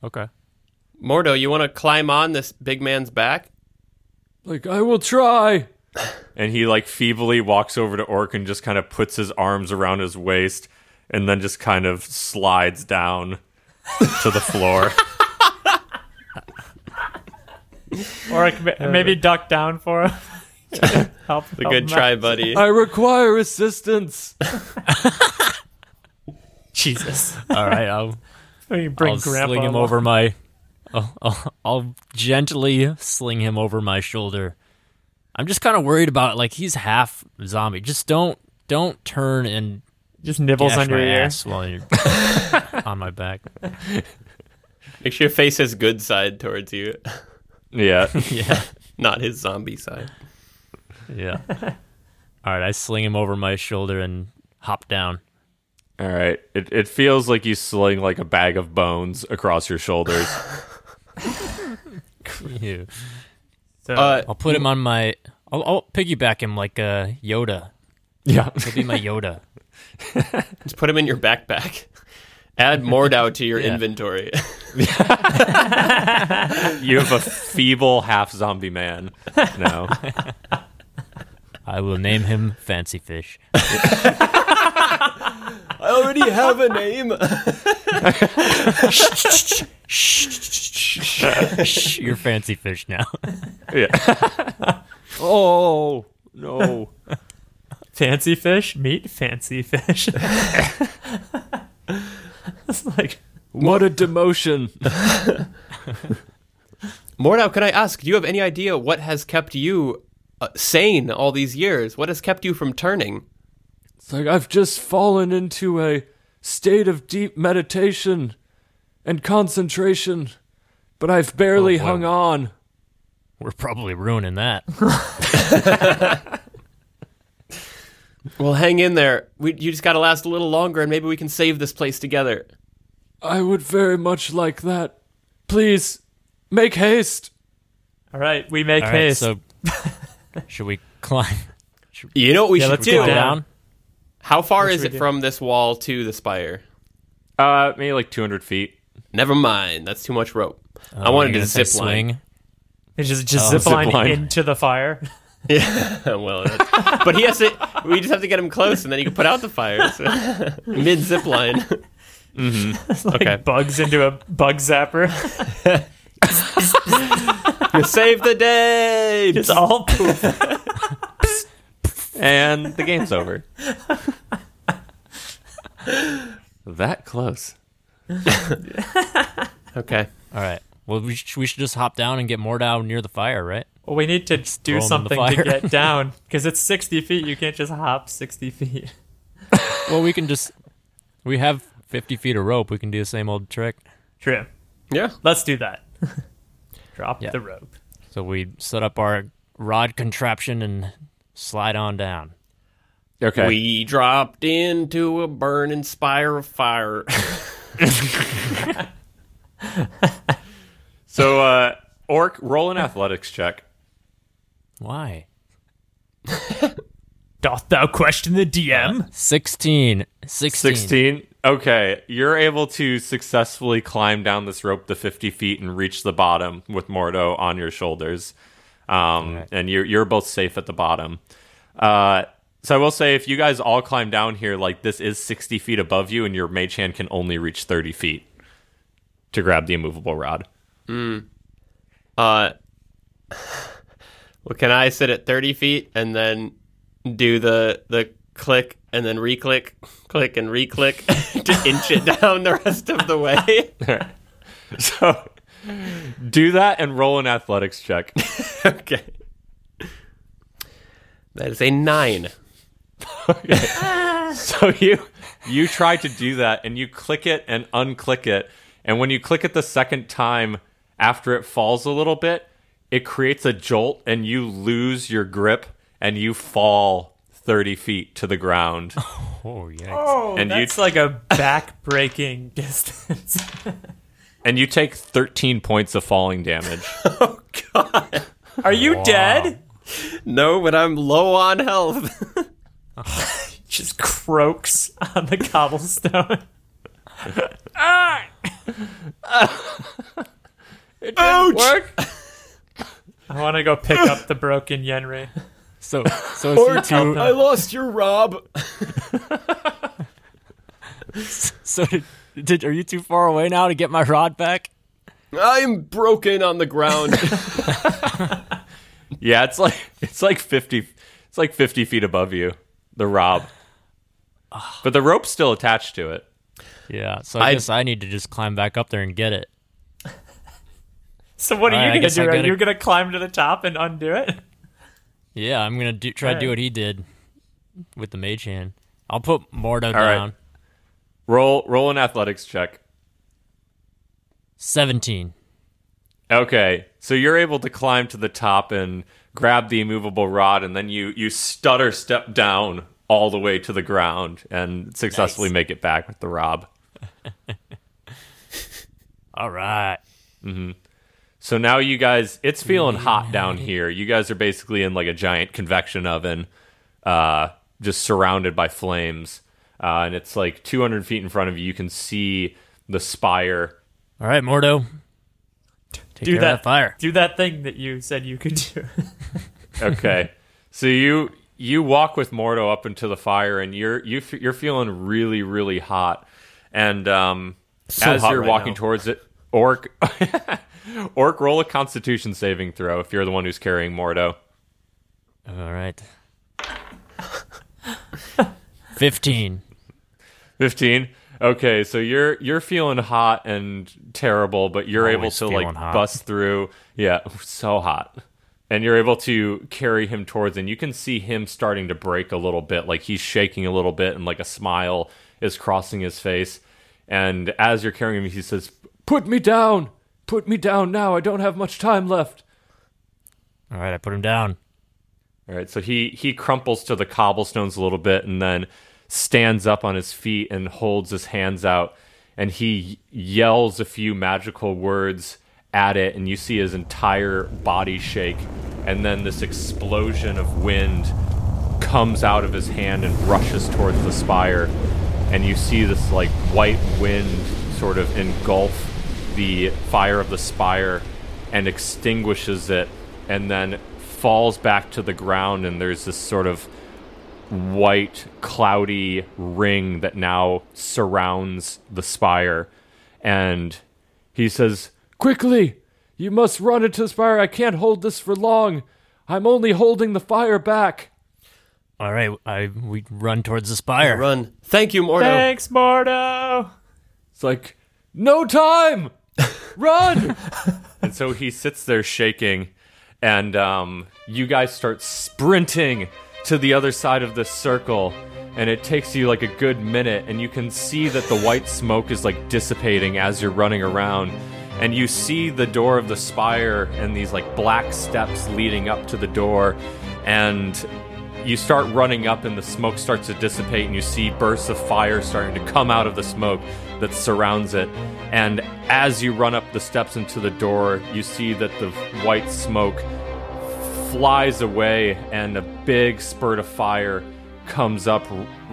Okay. Mordo, you want to climb on this big man's back? Like, I will try. And he like feebly walks over to Orc and just kind of puts his arms around his waist and then just kind of slides down to the floor. or I could maybe duck down for him. help, The good try, buddy. I require assistance. Jesus. All right, I'll, We bring I'll Grandpa sling him along. over my. I'll, I'll, I'll gently sling him over my shoulder. I'm just kind of worried about like he's half zombie. Just don't don't turn and Just nibbles on your ear. ass while you're on my back. Make sure your face his good side towards you, Yeah. Yeah, not his zombie side. yeah. All right, I sling him over my shoulder and hop down. All right. It it feels like you sling like a bag of bones across your shoulders. Ew. So, Uh, I'll put him on my. I'll, I'll piggyback him like a Yoda. yeah. He'll be my Yoda. just put him in your backpack. Add Mordo to your Yeah. inventory. You have a feeble half zombie man now. I will name him Fancy Fish. I already have a name. Shh, you're Fancy Fish now. Yeah. oh no. fancy fish, meet fancy fish. it's like What a demotion. Mordo, can I ask, do you have any idea what has kept you uh, sane all these years? What has kept you from turning? It's like I've just fallen into a state of deep meditation and concentration, but I've barely Oh, boy. hung on. We're probably ruining that. Well, hang in there. We, you just got to last a little longer, and maybe we can save this place together. I would very much like that. Please, make haste. all right, we make All right, haste. so should we climb? You know what we Yeah, should let's do? go Go down. down. How far What is it do? from this wall to the spire? Uh, maybe like 200 feet. Never mind. That's too much rope. I Oh, wanted you're to gonna zip line. swing. It's just just Oh, zip line zip line. into the fire. Yeah, well, that's, but he has to. We just have to get him close, and then you can put out the fires Mid zip line. Mm-hmm. It's like Okay. bugs into a bug zapper. You save the day. It's all poof. And the game's over. that close. okay. All right. Well, we should, we should just hop down and get more down near the fire, right? Well, we need to do something to get down because it's 60 feet. You can't just hop 60 feet. Well, we can just. We have 50 feet of rope. We can do the same old trick. True. Yeah. Let's do that. Drop Yeah. the rope. So we set up our rod contraption and slide on down. Okay. We dropped into a burning spire of fire. so, uh, Orc, roll an athletics check. Why? Doth thou question the DM? 16. 16. 16. Okay. You're able to successfully climb down this rope the 50 feet and reach the bottom with Mordo on your shoulders. Um, And you're, you're both safe at the bottom. Uh, so I will say, if you guys all climb down here, like this is 60 feet above you, and your mage hand can only reach 30 feet to grab the immovable rod. Uh, well, can I sit at 30 feet and then do the the click and then re-click, click and re-click to inch it down the rest of the way? So do that and roll an athletics check. okay. That is a nine. So you you try to do that and you click it and unclick it and when you click it the second time after it falls a little bit it creates a jolt and you lose your grip and you fall 30 feet to the ground Oh, yeah. Oh, And you- that's like a back-breaking distance. and you take 13 points of falling damage. Oh, God. Are you dead? No, but I'm low on health. Just croaks on the cobblestone. Ah! It didn't work. I want to go pick up the broken Yenri. So, so it's you two. I lost your Rob. So did, did, are you too far away now to get my rod back? I'm broken on the ground. Yeah, it's like it's like fifty. It's like fifty feet above you. The rob, ah. but the rope's still attached to it. Yeah, so I, I- guess I need to just climb back up there and get it. So what are Alright, I you gonna do? Are gotta- you gonna climb to the top and undo it? Yeah, I'm gonna do, try to do what he did with the mage hand. I'll put Mordo right. down. Roll roll an athletics check. Seventeen. Okay, so you're able to climb to the top and grab the immovable rod, and then you you stutter step down all the way to the ground and successfully Nice. make it back with the rob. All right. Mm-hmm. So now you guys, it's feeling hot down here. You guys are basically in like a giant convection oven, uh, just surrounded by flames. Uh, and it's like 200 feet in front of you. You can see the spire. All right, Mordo. Take Do care that of that fire. Do that thing that you said you could do. Okay, so you you walk with Mordo up into the fire, and you're you f- you're feeling really really hot. And um, So as hot you're right walking now. towards it, Orc Orc roll a Constitution saving throw if you're the one who's carrying Mordo. All right. Fifteen. 15 okay so you're you're feeling hot and terrible but you're able Always to like feeling hot. bust through yeah so hot and you're able to carry him towards and you can see him starting to break a little bit like he's shaking a little bit and like a smile is crossing his face and as you're carrying him he says put me down put me down now. I don't have much time left. All right, I put him down. All right, so he he crumples to the cobblestones a little bit and then stands up on his feet and holds his hands out. And he yells a few magical words at it and you see his entire body shake. And then this explosion of wind comes out of his hand and rushes towards the spire. And you see this like white wind sort of engulf the fire of the spire and extinguishes it and then falls back to the ground and there's this sort of white cloudy ring that now surrounds the spire and he says quickly you must run into the spire i can't hold this for long i'm only holding the fire back All right, I we run towards the spire. Run. Thank you, Mordo. Thanks, Mordo. It's like, no time! Run! and so he sits there shaking, and um, you guys start sprinting to the other side of the circle, and it takes you like a good minute, and you can see that the white smoke is like dissipating as you're running around. And you see the door of the spire and these like black steps leading up to the door, and you start running up and the smoke starts to dissipate and you see bursts of fire starting to come out of the smoke that surrounds it. And as you run up the steps into the door you see that the white smoke flies away and a big spurt of fire comes up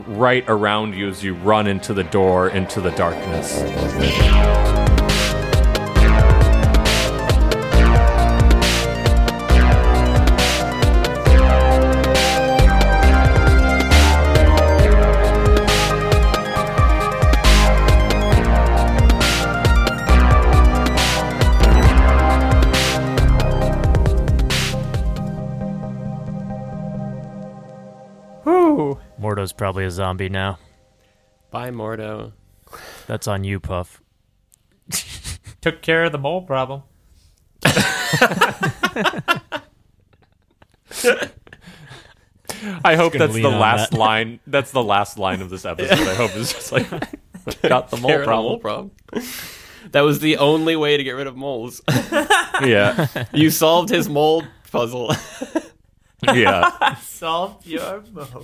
right around you as you run into the door into the darkness Mordo's probably a zombie now. Bye, Mordo. That's on you, Puff. Took care of the mole problem. i hope that's the last that. line that's the last line of this episode i hope it's just like got the mole Care of the mole problem. that was the only way to get rid of moles. yeah you solved his mole puzzle. Yeah Solved your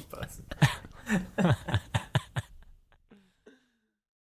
puzzle.